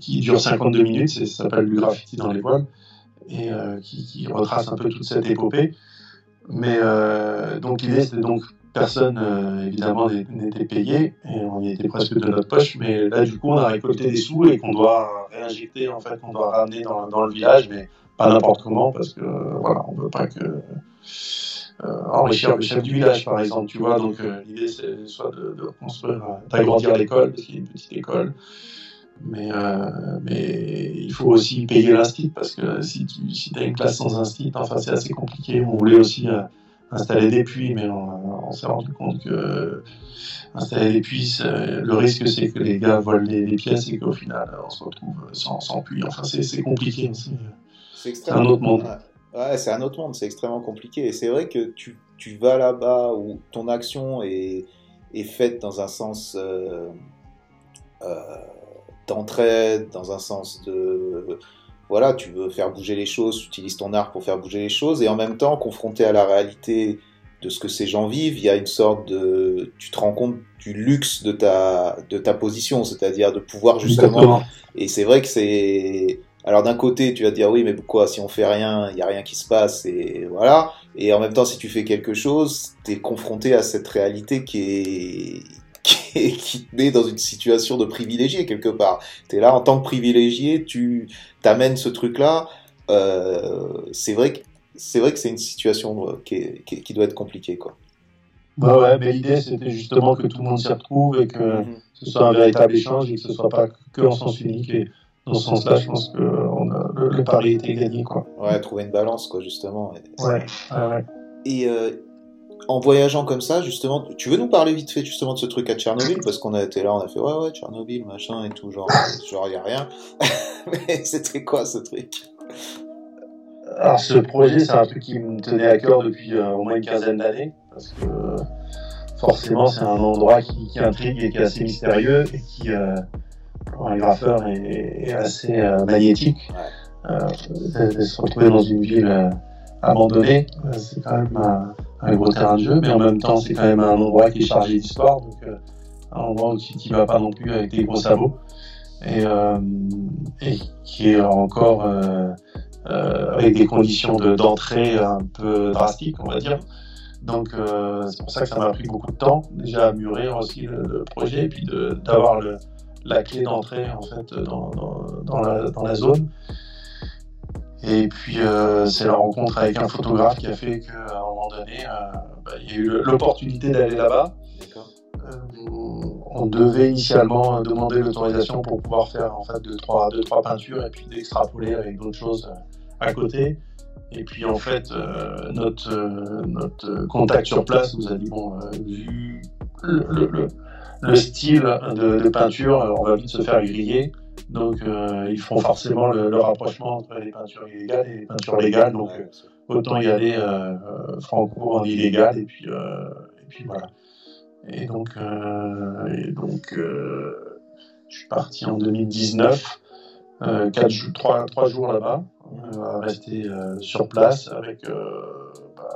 qui dure 52 minutes, ça s'appelle Du graffiti dans les voiles, et qui, retrace un peu toute cette épopée. Mais donc l'idée c'était donc personne évidemment n'était payé et on y était presque de notre poche mais là du coup on a récolté des sous et qu'on doit réinjecter, en fait, qu'on doit ramener dans, dans, le village, mais pas n'importe comment, parce que voilà, on veut pas que euh, enrichir le chef du village, par exemple, tu vois. Donc euh, l'idée, c'est soit de, de construire, euh, d'agrandir l'école, parce qu'il y a une petite école, mais, euh, mais il faut aussi payer l'instit, parce que si tu si as une classe sans instit, enfin, c'est assez compliqué. On voulait aussi installer des puits, mais on, s'est rendu compte que installer des puits, le risque c'est que les gars volent les, pièces et qu'au final on se retrouve sans, sans puits. Enfin, c'est compliqué. C'est un autre monde. Ouais, c'est un autre monde, c'est extrêmement compliqué. Et c'est vrai que tu, tu vas là-bas où ton action est, est, faite dans un sens euh, euh, d'entraide, dans un sens de voilà, tu veux faire bouger les choses, tu utilises ton art pour faire bouger les choses, et en même temps, confronté à la réalité de ce que ces gens vivent, il y a une sorte de, tu te rends compte du luxe de ta, de ta position, c'est-à-dire de pouvoir justement, et c'est vrai que c'est, alors d'un côté, tu vas te dire oui, mais pourquoi si on fait rien, il y a rien qui se passe et voilà. Et en même temps, si tu fais quelque chose, tu es confronté à cette réalité qui est qui, qui te met dans une situation de privilégié quelque part. Tu es là en tant que privilégié, tu t'amènes ce truc-là. Euh, c'est vrai que c'est vrai que c'est une situation euh, qui, qui, doit être compliquée, quoi. Bah ouais, mais l'idée c'était justement que tout le monde s'y retrouve et que mhm. ce soit un véritable échange et que ce soit pas que en sens unique. Et dans ce sens-là, je pense que on a, le, pari était gagné, quoi. Ouais, trouver une balance, quoi, justement. Ouais, ouais, Et euh, en voyageant comme ça, justement, tu veux nous parler vite fait justement de ce truc à Tchernobyl? Parce qu'on a été là, on a fait ouais, ouais, Tchernobyl, machin et tout, genre, genre, y a rien. Mais c'était quoi ce truc? Alors, ce projet, c'est un truc qui me tenait à cœur depuis euh, au moins une quinzaine d'années. Parce que forcément, c'est un endroit qui, intrigue et qui est assez mystérieux et qui, euh, pour un graffeur, est, assez euh, magnétique. Ouais. se retrouver dans une ville abandonnée, c'est quand même un gros terrain de jeu, mais en même temps, c'est quand même un endroit qui est chargé d'histoire. Donc, euh, un endroit où tu n'y vas pas non plus avec des gros sabots, et, et qui est encore avec des conditions d'entrée un peu drastiques, on va dire. Donc c'est pour ça que ça m'a pris beaucoup de temps déjà à mûrir aussi le, projet, et puis d'avoir la clé d'entrée en fait dans, dans, la, dans, la, zone. Et puis euh, c'est la rencontre avec un photographe qui a fait qu'à un moment donné, euh, bah, il y a eu l'opportunité d'aller là-bas. Euh, on devait initialement demander l'autorisation pour pouvoir faire en fait deux trois, deux, trois peintures et puis d'extrapoler avec d'autres choses à côté. Et puis en fait, notre, notre contact sur place nous a dit bon, vu le, le, style de, de, peinture, on va vite se faire griller. Donc euh, ils font forcément le, rapprochement entre les peintures illégales et les peintures légales. Donc euh, autant y aller euh, franco en illégal et puis, et puis voilà. Et donc, et donc je suis parti en 2019, 4, 3, 3 jours là-bas, à rester sur place avec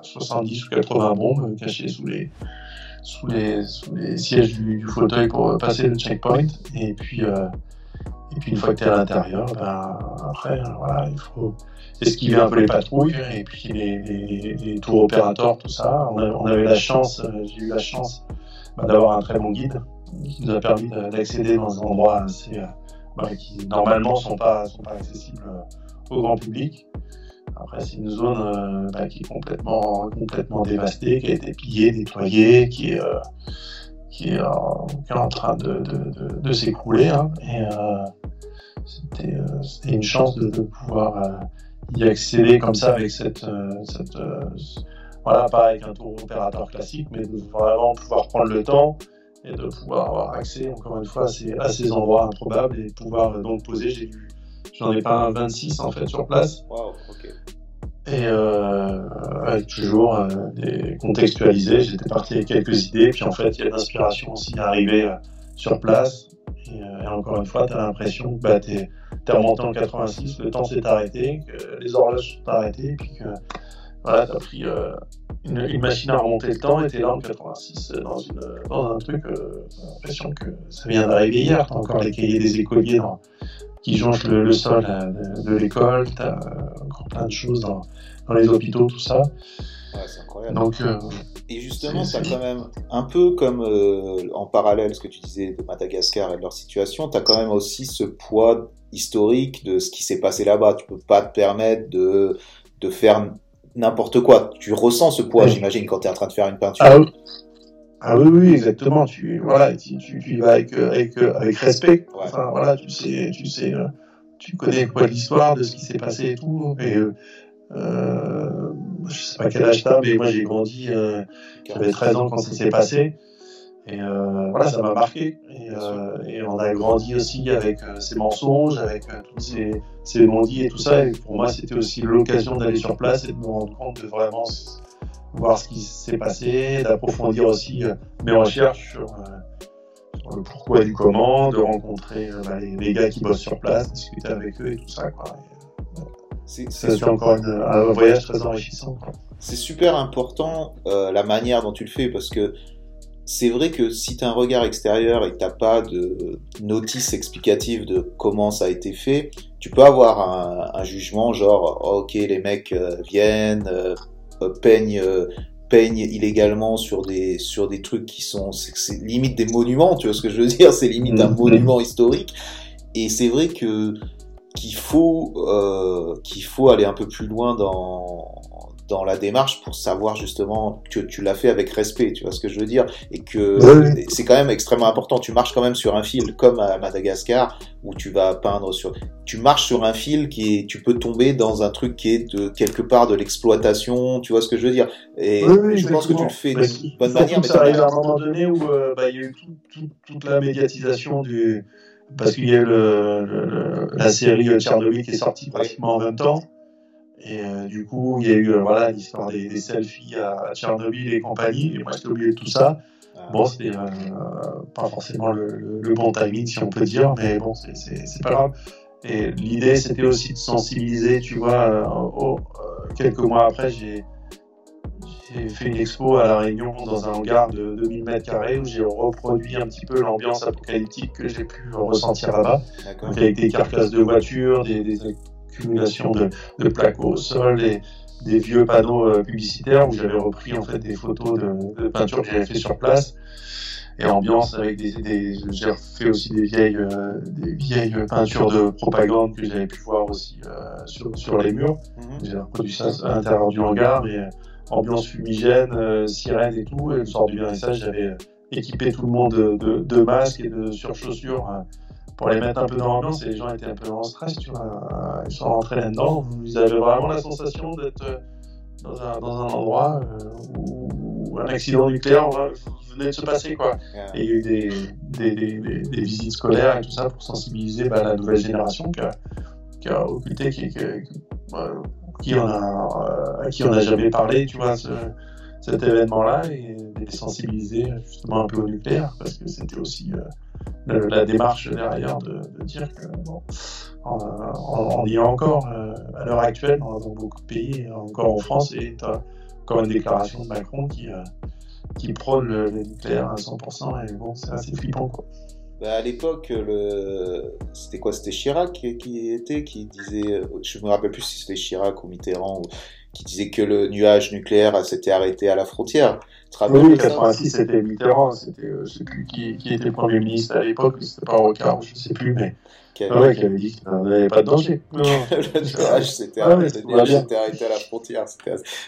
70 bah, ou 80 bombes cachées sous les, sous les, sous les sièges du, du, fauteuil pour passer le checkpoint. Et puis, et puis une fois que tu es à l'intérieur, ben, après, voilà, il faut esquiver un peu les patrouilles et puis les, tours opérateurs, tout ça. On, avait la chance, euh, j'ai eu la chance ben, d'avoir un très bon guide qui nous a permis d'accéder dans un endroit assez, euh, ben, qui normalement sont pas sont pas accessibles euh, au grand public. Après, c'est une zone qui est complètement complètement dévastée, qui a été pillée, nettoyée, qui est qui est, en train de, de, s'écrouler. Hein. Et euh, c'était une chance de, pouvoir euh, y accéder comme ça avec cette, cette voilà, pas avec un tour opérateur classique, mais de vraiment pouvoir prendre le temps et de pouvoir avoir accès, encore une fois, à ces, endroits improbables et pouvoir donc poser. J'ai j'en ai pas un 26 en fait sur place. Wow, et euh, avec toujours euh, des contextualisé, j'étais parti avec quelques idées, puis en fait il y a l'inspiration aussi arriver euh, sur place. Et, et, encore une fois, tu as l'impression que bah, tu es, remonté en 86, le temps s'est arrêté, que les horloges sont arrêtées, puis que voilà, tu as pris une, une, machine à remonter le temps et tu es là en 86 dans, une, dans un truc, euh, l'impression que ça vient d'arriver hier, tu as encore les cahiers des écoliers dans, qui jonchent le, sol de, de l'école, tu as encore plein de choses dans dans les hôpitaux, tout ça. Ouais, c'est incroyable. Donc, euh, et justement, as quand même, un peu comme euh, en parallèle ce que tu disais de Madagascar et de leur situation, tu as quand même aussi ce poids historique de ce qui s'est passé là-bas. Tu peux pas te permettre de, de faire n'importe quoi. Tu ressens ce poids, j'imagine, quand tu es en train de faire une peinture. Ah oui, ah oui, oui, exactement. Tu, voilà, tu, tu, y vas avec, avec, avec respect. Enfin, voilà, tu sais, tu sais, euh, tu connais quoi l'histoire de ce qui s'est passé et tout. Et, euh, je sais pas quel âge t'as, mais moi j'ai grandi, euh, j'avais 13 ans quand ça s'est passé. Et euh, voilà, ça m'a marqué. Et, euh, et, on a grandi aussi avec euh, ces mensonges, avec euh, tous ces, ces non-dits et tout ça. Et pour moi, c'était aussi l'occasion d'aller sur place et de me rendre compte de vraiment voir ce qui s'est passé, d'approfondir aussi mes recherches sur, sur, le pourquoi du comment, de rencontrer bah, les, les, gars qui bossent sur place, discuter avec eux et tout ça. Quoi. C'est encore un voyage très enrichissant. C'est super important euh, la manière dont tu le fais parce que c'est vrai que si tu as un regard extérieur et que tu pas de notice explicative de comment ça a été fait, tu peux avoir un, un jugement genre oh, ok les mecs euh, viennent, euh, peignent, peignent illégalement sur des, sur des trucs qui sont c'est limite des monuments, tu vois ce que je veux dire, c'est limite un mm-hmm. monument historique. Et c'est vrai que qu'il faut euh, qu'il faut aller un peu plus loin dans dans la démarche pour savoir justement que tu l'as fait avec respect, tu vois ce que je veux dire, et que c'est quand même extrêmement important. Tu marches quand même sur un fil comme à Madagascar où tu vas peindre sur, tu marches sur un fil qui est, tu peux tomber dans un truc qui est de quelque part de l'exploitation, tu vois ce que je veux dire? Et je pense que tu le fais de bonne manière. Mais ça arrive à un moment donné où euh, bah, il y a eu toute la médiatisation du parce qu'il y a eu le, la série Tchernobyl qui est sortie pratiquement en même temps. Et euh, du coup, il y a eu euh, voilà l'histoire des, des, selfies à Tchernobyl et compagnie. Et moi, j'étais oublié tout ça. Ah. Bon, c'était euh, pas forcément le, le, bon timing, si on peut dire, mais bon, c'est pas grave. Et l'idée, c'était aussi de sensibiliser, tu vois. quelques mois après, j'ai j'ai fait une expo à La Réunion dans un hangar de 2000 m2 où j'ai reproduit un petit peu l'ambiance apocalyptique que j'ai pu ressentir là-bas. avec des carcasses de voitures, des, accumulations de, de, plaques au sol, des, des vieux panneaux euh, publicitaires où j'avais repris en fait des photos de, de peinture que j'avais fait sur place. Et ambiance avec des, des j'ai fait aussi des vieilles euh, des vieilles peintures de propagande que j'avais pu voir aussi euh, sur, sur les murs. Mhm. j'ai reproduit ça à l'intérieur du hangar mais ambiance fumigène sirène et tout. Et le soir du vernissage j'avais équipé tout le monde de, de, de masques et de surchaussures pour les mettre un peu dans l'ambiance et les gens étaient un peu en stress tu vois ils sont rentrés là-dedans ils avaient vraiment la sensation d'être dans un, dans un endroit où un accident nucléaire venait de se passer. Quoi. Et il y a eu des, des, des, des, visites scolaires et tout ça pour sensibiliser bah, la nouvelle génération qui a, qui a occulté, qui, qui, qui, en a, à qui on n'a jamais parlé, tu vois, ce, cet événement-là, et les sensibiliser justement un peu au nucléaire, parce que c'était aussi euh, la démarche derrière de, de dire que bon, on, on, y est encore euh, à l'heure actuelle dans, dans, beaucoup de pays, encore en France, et encore une déclaration de Macron qui, euh, qui prône le, nucléaire à 100%, et bon, c'est assez flippant, quoi. Bah à l'époque, le... c'était quoi? C'était Chirac qui, était, qui disait, je me rappelle plus si c'était Chirac ou Mitterrand, qui disait que le nuage nucléaire s'était arrêté à la frontière. Oui, 86, c'était Mitterrand, c'était, euh, qui, qui, était Premier ministre à l'époque, c'était pas Rocard, je sais plus, mais qui avait, ouais, qui avait dit qu'il n'y avait pas de danger. le nuage s'était ah, arrêté, arrêté, à la frontière,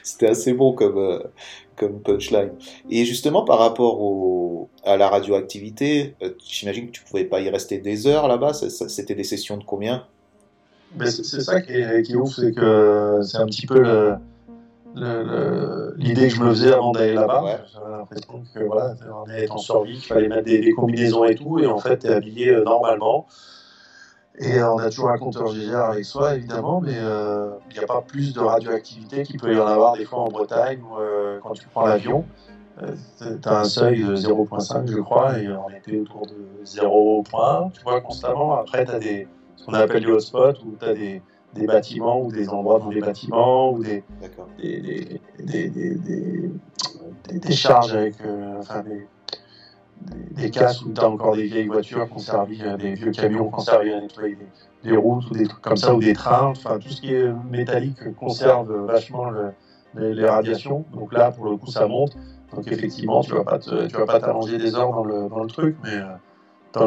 c'était assez bon comme, euh, comme punchline. Et justement, par rapport au, à la radioactivité, euh, j'imagine que tu pouvais pas y rester des heures là-bas. C'était des sessions de combien? C'est ça qui est, qui est ouf, c'est que c'est un petit peu le, l'idée que je me faisais avant d'aller là-bas. J'avais l'impression que voilà, on est en survie, qu'il fallait mettre des, combinaisons et tout, et en fait, tu es habillé euh, normalement. Et on a toujours un compteur GGR avec soi, évidemment, mais euh, il n'y a pas plus de radioactivité qu'il peut y en avoir des fois en Bretagne ou euh, quand tu prends l'avion. Euh, tu as un seuil de 0.5, je crois, et on était autour de 0.1, tu vois, constamment. Après, tu as des, ce qu'on appelle des hotspots, où tu as des, des, bâtiments ou des endroits dans les bâtiments, ou des, des, des, des, charges avec. enfin, des, des, casques où tu as encore des vieilles voitures qui ont servi, des vieux camions qui ont servi à nettoyer des, routes ou des trucs comme ça, ou des trains, enfin tout ce qui est métallique conserve vachement les, radiations. Donc là, pour le coup, ça monte. Donc effectivement, tu vas pas tu vas pas t'allonger des heures dans le, dans le truc, mais euh,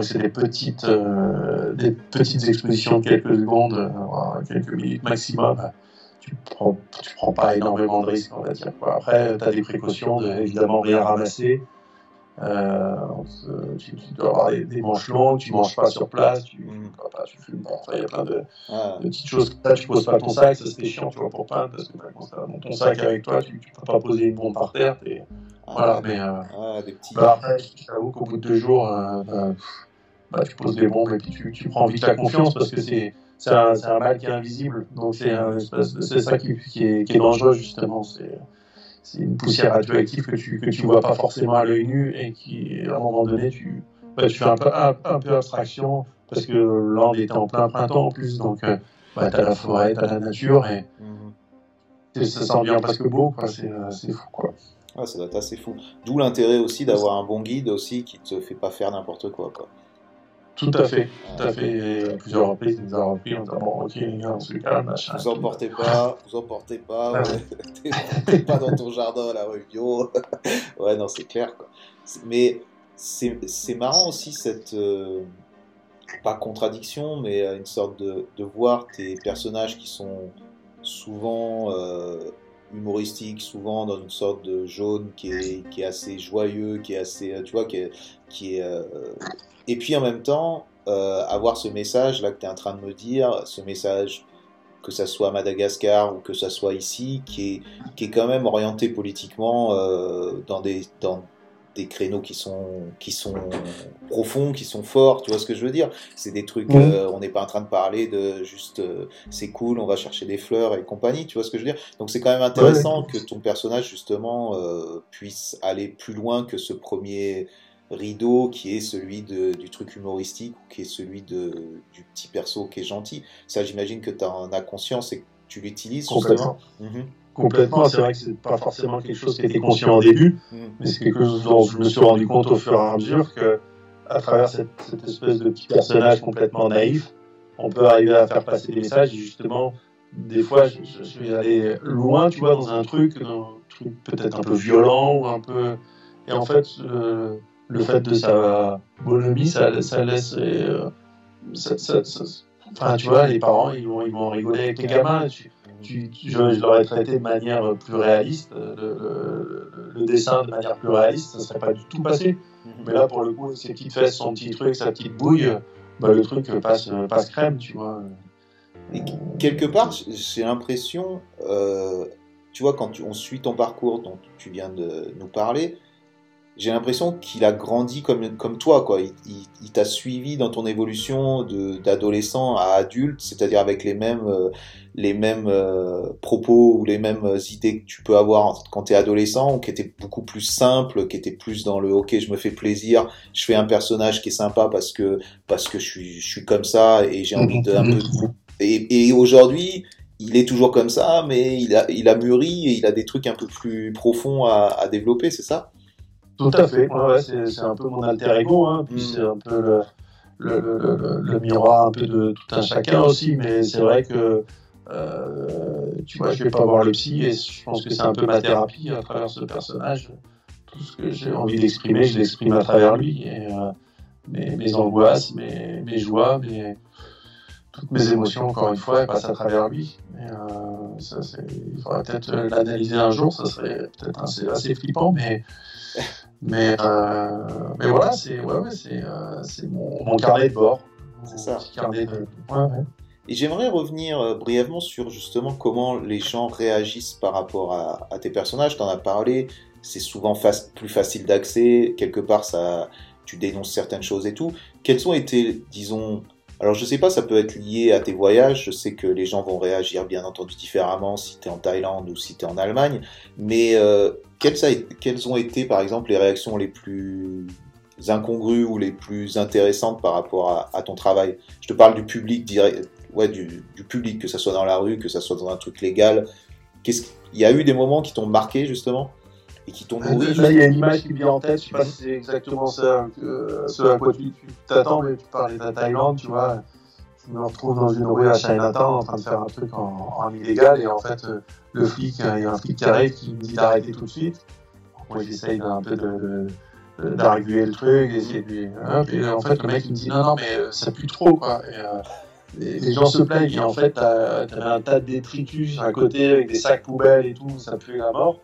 c'est des petites, euh, des petites expositions de quelques secondes, euh, quelques minutes maximum, bah, tu prends, tu prends pas énormément de risques, on va dire. Après, tu as des précautions de évidemment rien ramasser. Euh, tu, dois avoir des, manches longues, tu manges pas sur place, tu, mm. pas, tu fumes pas. il y a plein de, ah. de, petites choses comme ça. Tu poses pas ton sac, ça c'était chiant, tu vois, pour peindre, parce que as dans ton sac avec toi, tu, tu peux pas poser une bombe par terre. Voilà, mais euh, ah, des petits... bah, après, j'avoue qu'au bout de deux jours, euh, bah, bah, tu poses des bombes et puis tu, tu prends vite la confiance parce que c'est c'est un, un, mal qui est invisible. Donc c'est ça qui, qui, est, qui est dangereux justement. C'est c'est une poussière radioactive que tu que tu vois pas forcément à l'œil nu et qui à un moment donné tu bah, tu fais un peu un, peu abstraction parce que l'Inde était en plein printemps en plus donc euh, bah, t'as la forêt t'as la nature et mm-hmm. ça sent bien presque beau quoi c'est euh, fou quoi ah, ça doit être assez fou d'où l'intérêt aussi d'avoir un bon guide aussi qui te fait pas faire n'importe quoi quoi tout à fait, tout à fait. Et plusieurs reprises, il nous a repris en disant Bon, ok, les gars, on se calme, machin. Vous emportez pas, vous emportez pas, ah t'es pas dans ton jardin à la rue bio. ouais, non, c'est clair, quoi. Mais c'est marrant aussi cette. Euh, pas contradiction, mais euh, une sorte de, de, voir tes personnages qui sont souvent euh, humoristiques, souvent dans une sorte de jaune qui est, qui est assez joyeux, qui est assez. Tu vois, qui est. Qui est et puis en même temps, euh, avoir ce message là que tu es en train de me dire, ce message que ça soit à Madagascar ou que ça soit ici, qui est, qui est quand même orienté politiquement euh, dans, des, des créneaux qui sont, qui sont profonds, qui sont forts, tu vois ce que je veux dire? C'est des trucs, euh, on n'est pas en train de parler de juste c'est cool, on va chercher des fleurs et compagnie, tu vois ce que je veux dire? Donc c'est quand même intéressant que ton personnage justement puisse aller plus loin que ce premier rideau qui est celui du truc humoristique ou qui est celui de, du petit perso qui est gentil. Ça, j'imagine que tu en as conscience et que tu l'utilises Complètement. Mhm. Complètement. C'est vrai que c'est pas forcément quelque chose qui était conscient au début, mm. mais c'est quelque chose dont je me suis rendu compte au fur et à mesure que, à travers cette, espèce de petit personnage complètement naïf, on peut arriver à faire passer des messages. Et justement, des fois, je, je suis allé loin, tu vois, dans un truc, un truc peut-être un peu violent ou un peu. Et en fait, euh, le fait de sa bonhomie, ça, ça laisse. Euh, ça, ça, enfin, tu vois, les parents, ils vont, ils vont rigoler avec les gamins je, l'aurais traité de manière plus réaliste, le, dessin de manière plus réaliste, ça ne serait pas du tout passé. Mhm. Mais là, pour le coup, ses petites fesses, son petit truc, sa petite bouille, bah, le truc passe, passe crème, tu vois. Et quelque part, j'ai l'impression, euh, tu vois, quand on suit ton parcours dont tu viens de nous parler, j'ai l'impression qu'il a grandi comme, comme toi, quoi. Il, t'a suivi dans ton évolution d'adolescent à adulte, c'est-à-dire avec les mêmes, euh, les mêmes euh, propos ou les mêmes idées que tu peux avoir quand tu es adolescent, ou qui étaient beaucoup plus simples, qui étaient plus dans le ok, je me fais plaisir, je fais un personnage qui est sympa parce que, parce que je suis, je suis comme ça et j'ai envie de un peu. Et, et aujourd'hui, il est toujours comme ça, mais il a, il a mûri et il a des trucs un peu plus profonds à, à développer, c'est ça? Tout à fait. Ouais, c'est un peu mon alter ego, hein. puis c'est un peu le, le, le, le, miroir un peu de tout un chacun aussi. Mais c'est vrai que euh, tu vois, je vais pas voir le psy et je pense que c'est un peu ma thérapie à travers ce personnage. Tout ce que j'ai envie d'exprimer, je l'exprime à travers lui. Et, euh, mes, mes, angoisses, mes, mes joies, mes, toutes mes émotions, encore une fois, elles passent à travers lui. Euh, ça, il faudrait peut-être l'analyser un jour, ça serait peut-être assez, assez flippant, mais mais, euh, mais voilà, c'est ouais, ouais, euh, mon, mon, carnet de bord. C'est ça. Carnet de... Ouais, Et j'aimerais revenir euh, brièvement sur justement comment les gens réagissent par rapport à, à tes personnages. Tu en as parlé, c'est souvent plus facile d'accès. Quelque part, ça, tu dénonces certaines choses et tout. Quels ont été, disons, alors je sais pas, ça peut être lié à tes voyages, je sais que les gens vont réagir bien entendu différemment si tu es en Thaïlande ou si tu es en Allemagne, mais euh, quelles, quelles, ont été par exemple les réactions les plus incongrues ou les plus intéressantes par rapport à, ton travail? Je te parle du public direct, ouais, du, du, public, que ça soit dans la rue, que ça soit dans un truc légal. Qu'est-ce Il y a eu des moments qui t'ont marqué justement? Et qui t'ont nourri. Là, il y a une image qui me vient en tête, je sais pas si c'est exactement ça, ce à quoi tu t'attends, mais tu parlais de la Thaïlande, tu vois. Je me retrouve dans une rue à Chinatown en train de faire un truc en, illégal et en fait, euh, le flic, il y a un flic qui qui me dit d'arrêter tout de suite. Moi, j'essaye d'un peu de, d'arguer le truc, Et en fait, le mec, me dit non, non, mais euh, ça pue trop, quoi. Euh, les, gens se plaignent, et en fait, t'avais un tas de détritus à côté avec des sacs poubelles et tout, ça puait la mort.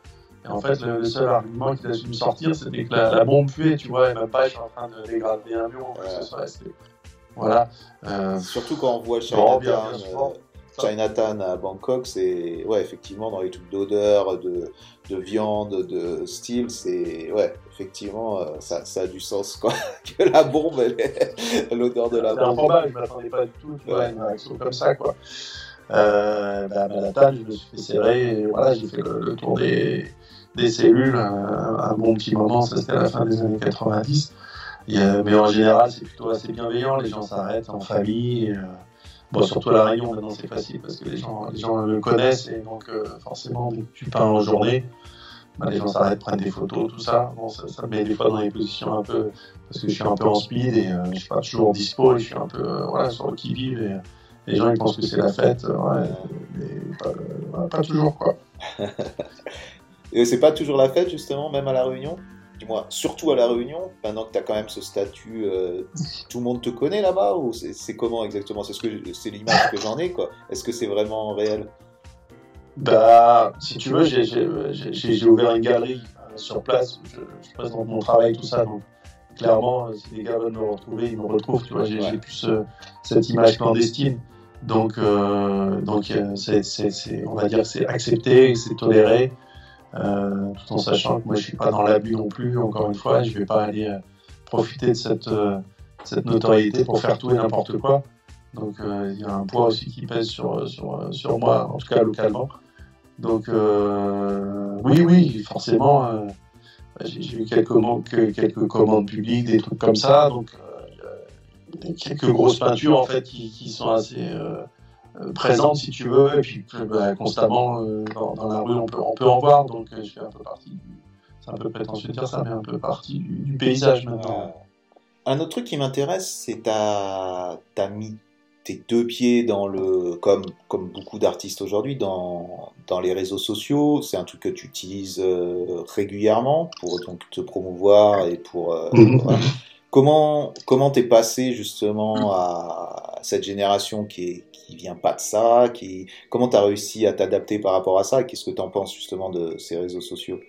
Et en fait, le, seul argument qu'il a su me sortir, c'était que la, bombe puait, tu vois, et même pas être en train de dégrader un mur Voilà. Euh, Surtout quand on voit Chinatown, euh, Chinatown à Bangkok, c'est ouais, effectivement dans les trucs d'odeur, de, de, viande, de style, c'est ouais, effectivement, euh, ça, ça, a du sens quoi. que la bombe, l'odeur de la bombe. C'est improbable, je m'attendais pas du tout, tu vois, une réaction comme ça quoi. Euh, bah, à Manhattan, je me suis fait serrer, et voilà, j'ai fait le, tour des, des cellules un, un, bon petit moment, ça c'était à la fin des années 90. Mais en général, c'est plutôt assez bienveillant, les gens s'arrêtent en famille. Euh, bon, surtout à La Réunion, maintenant c'est facile parce que les gens, les gens le connaissent et donc euh, forcément, dès que tu pars en journée, bah, les gens s'arrêtent, prennent des photos, tout ça. Bon, ça, ça, me met des fois dans des positions un peu. parce que je suis un peu en speed et euh, je suis pas toujours dispo et je suis un peu voilà, sur le qui-vive. Les gens ils pensent que c'est la fête, ouais, mais pas, toujours quoi. Et c'est pas toujours la fête justement, même à la Réunion? Dis-moi, surtout à la Réunion, maintenant que tu as quand même ce statut, euh, tout le monde te connaît là-bas ou c'est comment exactement? C'est ce l'image que j'en ai quoi. Est-ce que c'est vraiment réel? Bah, si tu veux, j'ai ouvert une galerie euh, sur place. Je, je, présente mon travail, tout ça. Donc, clairement, euh, si les gars veulent me retrouver, ils me retrouvent. Tu vois, j'ai plus cette image clandestine. Donc, donc c'est, on va dire que c'est accepté, c'est toléré, euh, tout en sachant que moi je suis pas dans l'abus non plus. Encore une fois, je vais pas aller euh, profiter de cette, euh, cette notoriété pour faire tout et n'importe quoi. Donc il y a un poids aussi qui pèse sur, sur, sur moi, en tout cas localement. Donc oui, oui, forcément, j'ai eu quelques, quelques commandes publiques, des trucs comme ça. Donc quelques grosses peintures en fait qui, qui sont assez euh, présente, si tu veux, et puis bah, constamment dans, la rue, on peut, on peut en voir, donc je fais un peu partie c'est un peu prétentieux de dire ça, mais un peu partie du, paysage maintenant. Un autre truc qui m'intéresse, c'est ta, as mis tes deux pieds dans le, comme, comme beaucoup d'artistes aujourd'hui, dans, dans les réseaux sociaux. C'est un truc que tu utilises régulièrement pour donc te promouvoir et pour. Comment comment t'es passé justement à cette génération qui est qui vient pas de ça, qui comment t'as réussi à t'adapter par rapport à ça? Qu'est-ce que t'en penses justement de ces réseaux sociaux?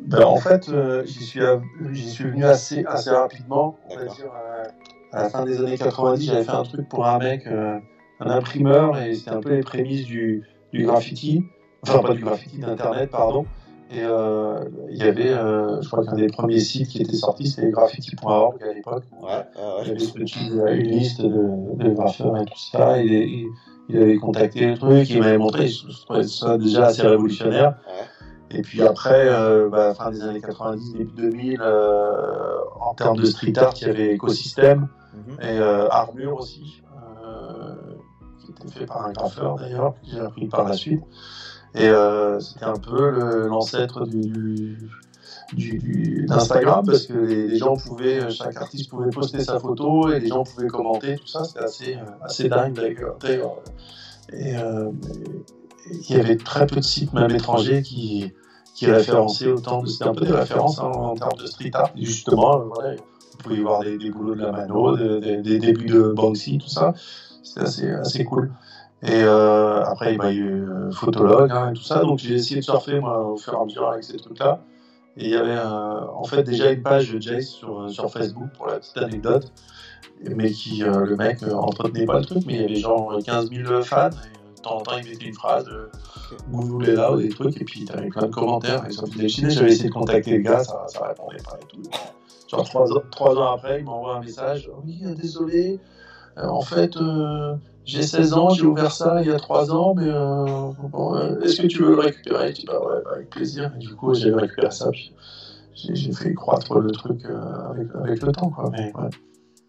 Ben, En fait, euh, j'y suis venu assez assez rapidement. On va dire, euh, à la fin des années 90, j'avais fait un truc pour un mec, euh, un imprimeur, et c'était un peu les prémices du, du graffiti, enfin pas du graffiti, d'internet, pardon. Et euh, il y avait, euh, je crois qu'un des premiers sites qui était sorti, c'était graffiti.org à l'époque. Ouais, il y avait une liste de, de, graffeurs et tout ça. Et, il avait contacté le truc, il m'avait montré, je trouvais ça déjà assez révolutionnaire. Et puis après, euh, bah, fin des années 90, début 2000, euh, en termes de street art, il y avait Écosystème mhm. et euh, Armure aussi, euh, qui était fait par un graffeur d'ailleurs, que j'ai appris par la suite. Et euh, c'était un peu l'ancêtre du, d'Instagram parce que les, gens pouvaient, chaque artiste pouvait poster sa photo et les gens pouvaient commenter, tout ça, c'était assez, euh, assez dingue d'ailleurs. Et euh, il y avait très peu de sites, même étrangers, qui, qui référençaient autant de. C'était un peu des références hein, en termes de street art, justement. Voilà, vous pouvez voir des, des, boulots de la mano, des, des, débuts de Banksy, tout ça. C'était assez, assez cool. Et euh, après, il y a eu euh, photologue hein, et tout ça. Donc j'ai essayé de surfer moi, au fur et à mesure avec ces trucs-là. Et il y avait en fait déjà une page de Jace sur, sur Facebook pour la petite anecdote. Mais qui, euh, le mec entretenait pas le truc, mais il y avait genre 15 000 fans. Et, de temps en temps, il mettait une phrase, vous voulez là, ou des trucs, et puis t'avais plein de commentaires. Et ça me faisait J'avais essayé de contacter le gars, ça, ça répondait pas et tout. Genre trois ans après, il m'envoie un message. Oui, désolé, en fait, j'ai 16 ans, j'ai ouvert ça il y a 3 ans, mais euh, euh, est-ce que tu veux le récupérer? Je dis bah ouais, bah, avec plaisir. Et du coup, j'ai récupéré ça, puis j'ai fait croître le truc euh, avec, avec, le temps, quoi. Mais, ouais.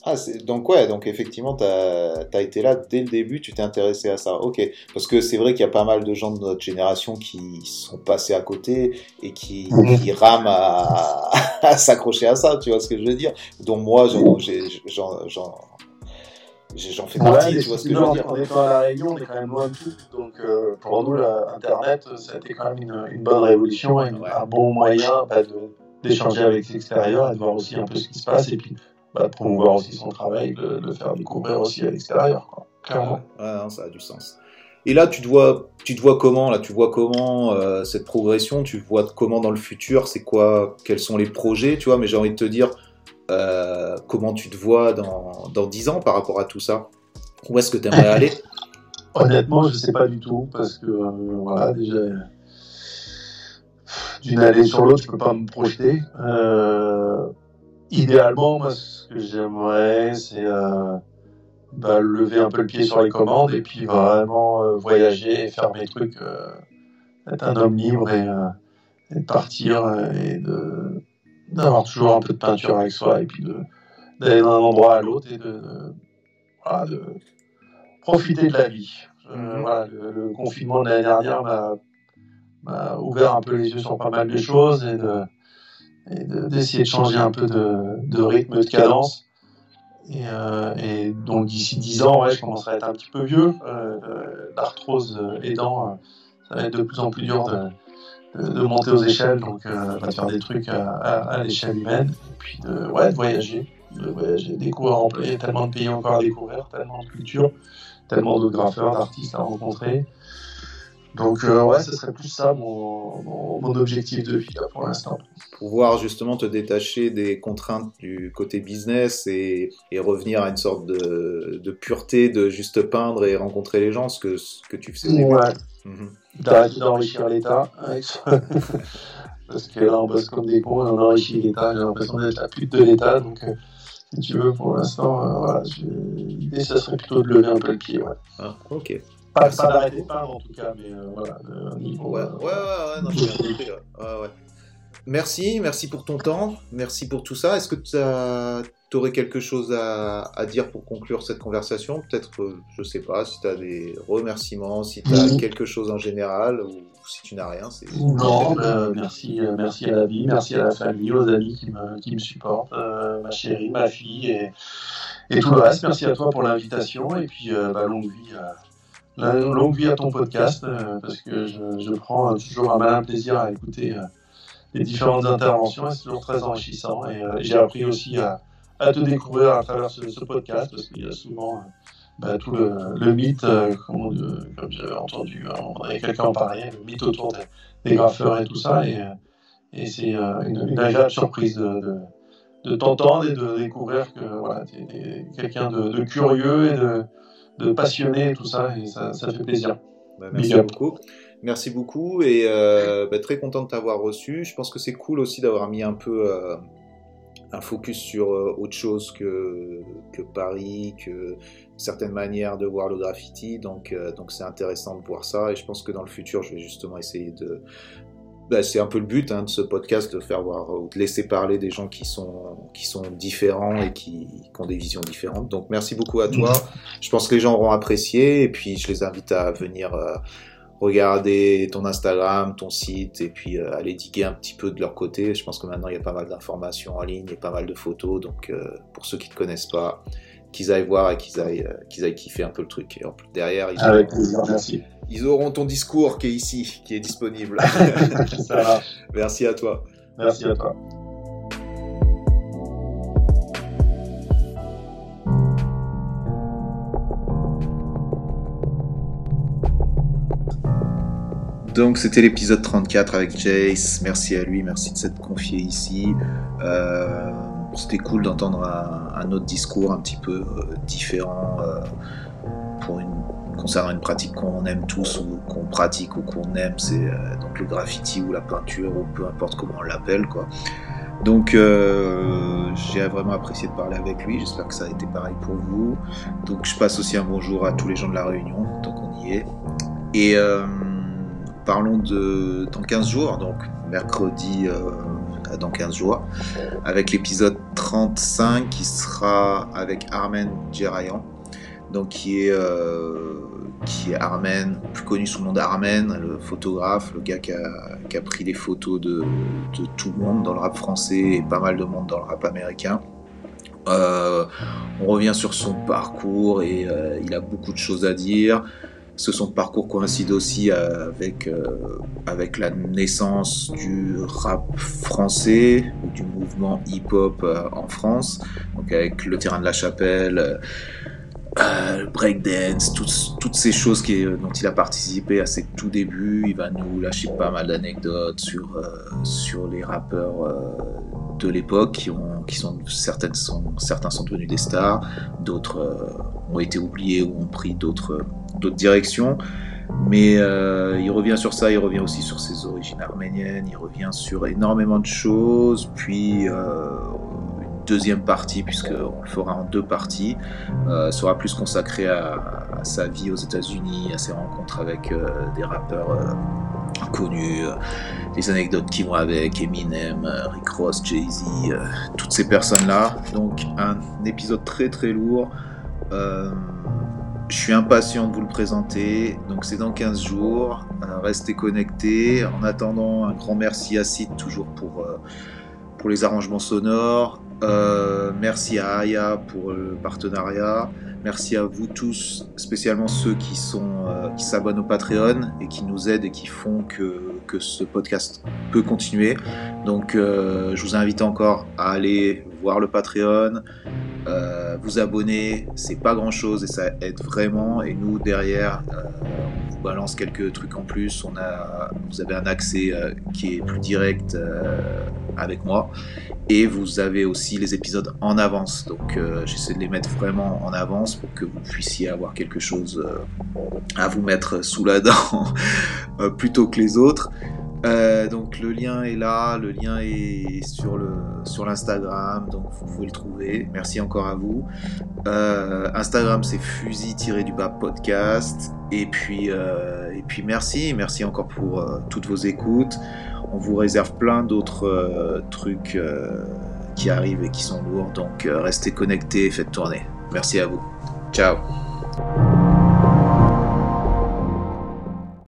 Ah, donc ouais, donc effectivement, tu as, as, été là dès le début, tu t'es intéressé à ça. Ok, parce que c'est vrai qu'il y a pas mal de gens de notre génération qui sont passés à côté et qui, mhm. qui rament à, à s'accrocher à ça, tu vois ce que je veux dire? Donc moi, j'en J'en fais partie, tu vois ce que je veux dire. On est pas à La Réunion, on est quand même loin de tout. Donc euh, pour nous, Internet, ça a été quand même une, une bonne révolution et un bon moyen bah, d'échanger avec l'extérieur et de voir aussi un peu ce qui se passe et puis bah, de promouvoir aussi son travail, de le faire découvrir aussi à l'extérieur. Clairement. Ouais, non, ça a du sens. Et là, tu te vois, tu te vois comment là? Tu vois comment euh, cette progression? Tu vois comment dans le futur? C'est quoi? Quels sont les projets? Tu vois Mais j'ai envie de te dire, euh, comment tu te vois dans, dans 10 ans par rapport à tout ça? Où est-ce que tu aimerais aller? Honnêtement, je ne sais pas du tout, parce que euh, voilà, déjà, d'une année sur l'autre, je ne peux pas me projeter. Euh, idéalement, moi, ce que j'aimerais, c'est bah, lever un peu le pied sur les commandes et puis vraiment voyager et faire mes trucs, être un homme libre et, et partir et de d'avoir toujours un peu de peinture avec soi et puis d'aller d'un endroit à l'autre et de, voilà, de, profiter de la vie. Euh, mhm. voilà, le, confinement de l'année dernière m'a ouvert un peu les yeux sur pas mal de choses et de d'essayer de, changer un peu de, de rythme, de cadence. Et, euh, et donc d'ici 10 ans, ouais, je commencerai à être un petit peu vieux. Euh, L'arthrose aidant, ça va être de plus en plus dur de, de, monter aux échelles, donc euh, de faire des trucs à, l'échelle humaine, et puis de, ouais, de voyager, de voyager, découvrir, il y a tellement de pays encore à découvrir, tellement de cultures, tellement de graffeurs, d'artistes à rencontrer. Donc euh, ouais, ce serait plus ça mon, mon, objectif de vie là, pour l'instant. Pouvoir justement te détacher des contraintes du côté business et, et revenir à une sorte de, de, pureté de juste peindre et rencontrer les gens, ce que, ce que tu faisais. Ouais. Mhm d'arrêter d'enrichir l'État. Parce que là, on bosse comme des cons, on enrichit l'État. J'ai l'impression d'être la pute de l'État. Donc, euh, si tu veux, pour l'instant, euh, voilà, l'idée, ça serait plutôt de lever un peu le pied. Ouais. Ah, ok. Pas, pas d'arrêter de en tout cas, mais euh, voilà, niveau. Ouais, ouais, ouais, non, j'ai compris. Ouais, ouais. Merci, merci pour ton temps, merci pour tout ça. Est-ce que tu as tu aurais quelque chose à, dire pour conclure cette conversation? Peut-être, je sais pas, si tu as des remerciements, si tu as quelque chose en général, ou si tu n'as rien. Non, bah, merci, euh, merci à la vie, merci à la famille, aux amis qui me, qui me supportent, euh, ma chérie, ma fille et, et, tout le reste. Merci à toi pour l'invitation et puis euh, bah, longue vie. longue vie à ton podcast parce que je, je, prends toujours un malin plaisir à écouter les différentes interventions c'est toujours très enrichissant et j'ai appris aussi à, à te découvrir à travers ce, podcast, parce qu'il y a souvent euh, bah, tout le, mythe, euh, comme, j'ai entendu, hein, on avait quelqu'un en parler, le mythe autour des, graffeurs et tout ça, et, et c'est euh, une, agréable surprise de, de, t'entendre et de découvrir que voilà, tu es, quelqu'un de, curieux et de, passionné et tout ça, et ça, ça fait plaisir. Bah, merci beaucoup. Merci beaucoup et bah, très content de t'avoir reçu. Je pense que c'est cool aussi d'avoir mis un peu un focus sur euh, autre chose que, que Paris, que certaines manières de voir le graffiti. Donc, euh, donc c'est intéressant de voir ça. Et je pense que dans le futur, je vais justement essayer de. Bah, c'est un peu le but hein, de ce podcast, de faire voir, de laisser parler des gens qui sont, qui sont différents et qui, qui ont des visions différentes. Donc merci beaucoup à toi. Je pense que les gens auront apprécié et puis je les invite à venir. Euh, regarder ton Instagram, ton site, et puis euh, aller diguer un petit peu de leur côté. Je pense que maintenant il y a pas mal d'informations en ligne et pas mal de photos, donc euh, pour ceux qui ne connaissent pas, qu'ils aillent voir et qu'ils aillent, euh, qu'ils aillent kiffer un peu le truc. Et en plus, derrière, ils Avec plaisir, merci. Ils auront ton discours qui est ici, qui est disponible. Ça Merci à toi. Merci à toi. Donc c'était l'épisode 34 avec Jace. Merci à lui, merci de s'être confié ici. Euh, c'était cool d'entendre un, autre discours un petit peu euh, différent euh, pour une, concernant une pratique qu'on aime tous ou qu'on pratique ou qu'on aime. C'est donc le graffiti ou la peinture ou peu importe comment on l'appelle quoi. Donc j'ai vraiment apprécié de parler avec lui, j'espère que ça a été pareil pour vous. Donc je passe aussi un bonjour à tous les gens de la Réunion, tant qu'on y est. Et parlons de dans 15 jours, donc mercredi euh, dans 15 jours, avec l'épisode 35 qui sera avec Armen Djerayan, donc qui est, euh, qui est Armen, plus connu sous le nom d'Armen, le photographe, le gars qui a, pris les photos de, tout le monde dans le rap français et pas mal de monde dans le rap américain. Euh, on revient sur son parcours et il a beaucoup de choses à dire ce son parcours coïncide aussi avec, euh, avec la naissance du rap français, du mouvement hip-hop euh, en France, donc avec le terrain de la chapelle, euh, breakdance, toutes, ces choses qui, dont il a participé à ses tout débuts. Il va nous lâcher pas mal d'anecdotes sur, sur les rappeurs de l'époque qui, ont, qui sont, certaines sont, certains sont devenus des stars, d'autres ont été oubliés ou ont pris d'autres d'autres directions. Mais euh, il revient sur ça, il revient aussi sur ses origines arméniennes, il revient sur énormément de choses, puis euh, une deuxième partie, puisqu'on le fera en deux parties, euh, sera plus consacrée à, sa vie aux États-Unis, à ses rencontres avec des rappeurs connus, des anecdotes qui vont avec Eminem, Rick Ross, Jay-Z, toutes ces personnes-là. Donc un épisode très très lourd. Je suis impatient de vous le présenter. Donc c'est dans 15 jours. Euh, restez connectés. En attendant, un grand merci à Sid toujours pour, euh, pour les arrangements sonores. Euh, merci à Aya pour le partenariat. Merci à vous tous, spécialement ceux qui sont qui s'abonnent au Patreon et qui nous aident et qui font que, que ce podcast peut continuer. Donc je vous invite encore à aller voir le Patreon, euh, vous abonner, c'est pas grand chose et ça aide vraiment. Et nous, derrière, euh, on vous balance quelques trucs en plus. On a, vous avez un accès euh, qui est plus direct avec moi. Et vous avez aussi les épisodes en avance. Donc j'essaie de les mettre vraiment en avance pour que vous puissiez avoir quelque chose à vous mettre sous la dent plutôt que les autres. Euh, donc le lien est là, le lien est sur le sur l'Instagram, donc vous pouvez le trouver. Merci encore à vous. Euh, Instagram c'est fusil-du-bas podcast. Et puis euh, et puis merci, merci encore pour toutes vos écoutes. On vous réserve plein d'autres trucs qui arrivent et qui sont lourds. Donc restez connectés et faites tourner. Merci à vous. Ciao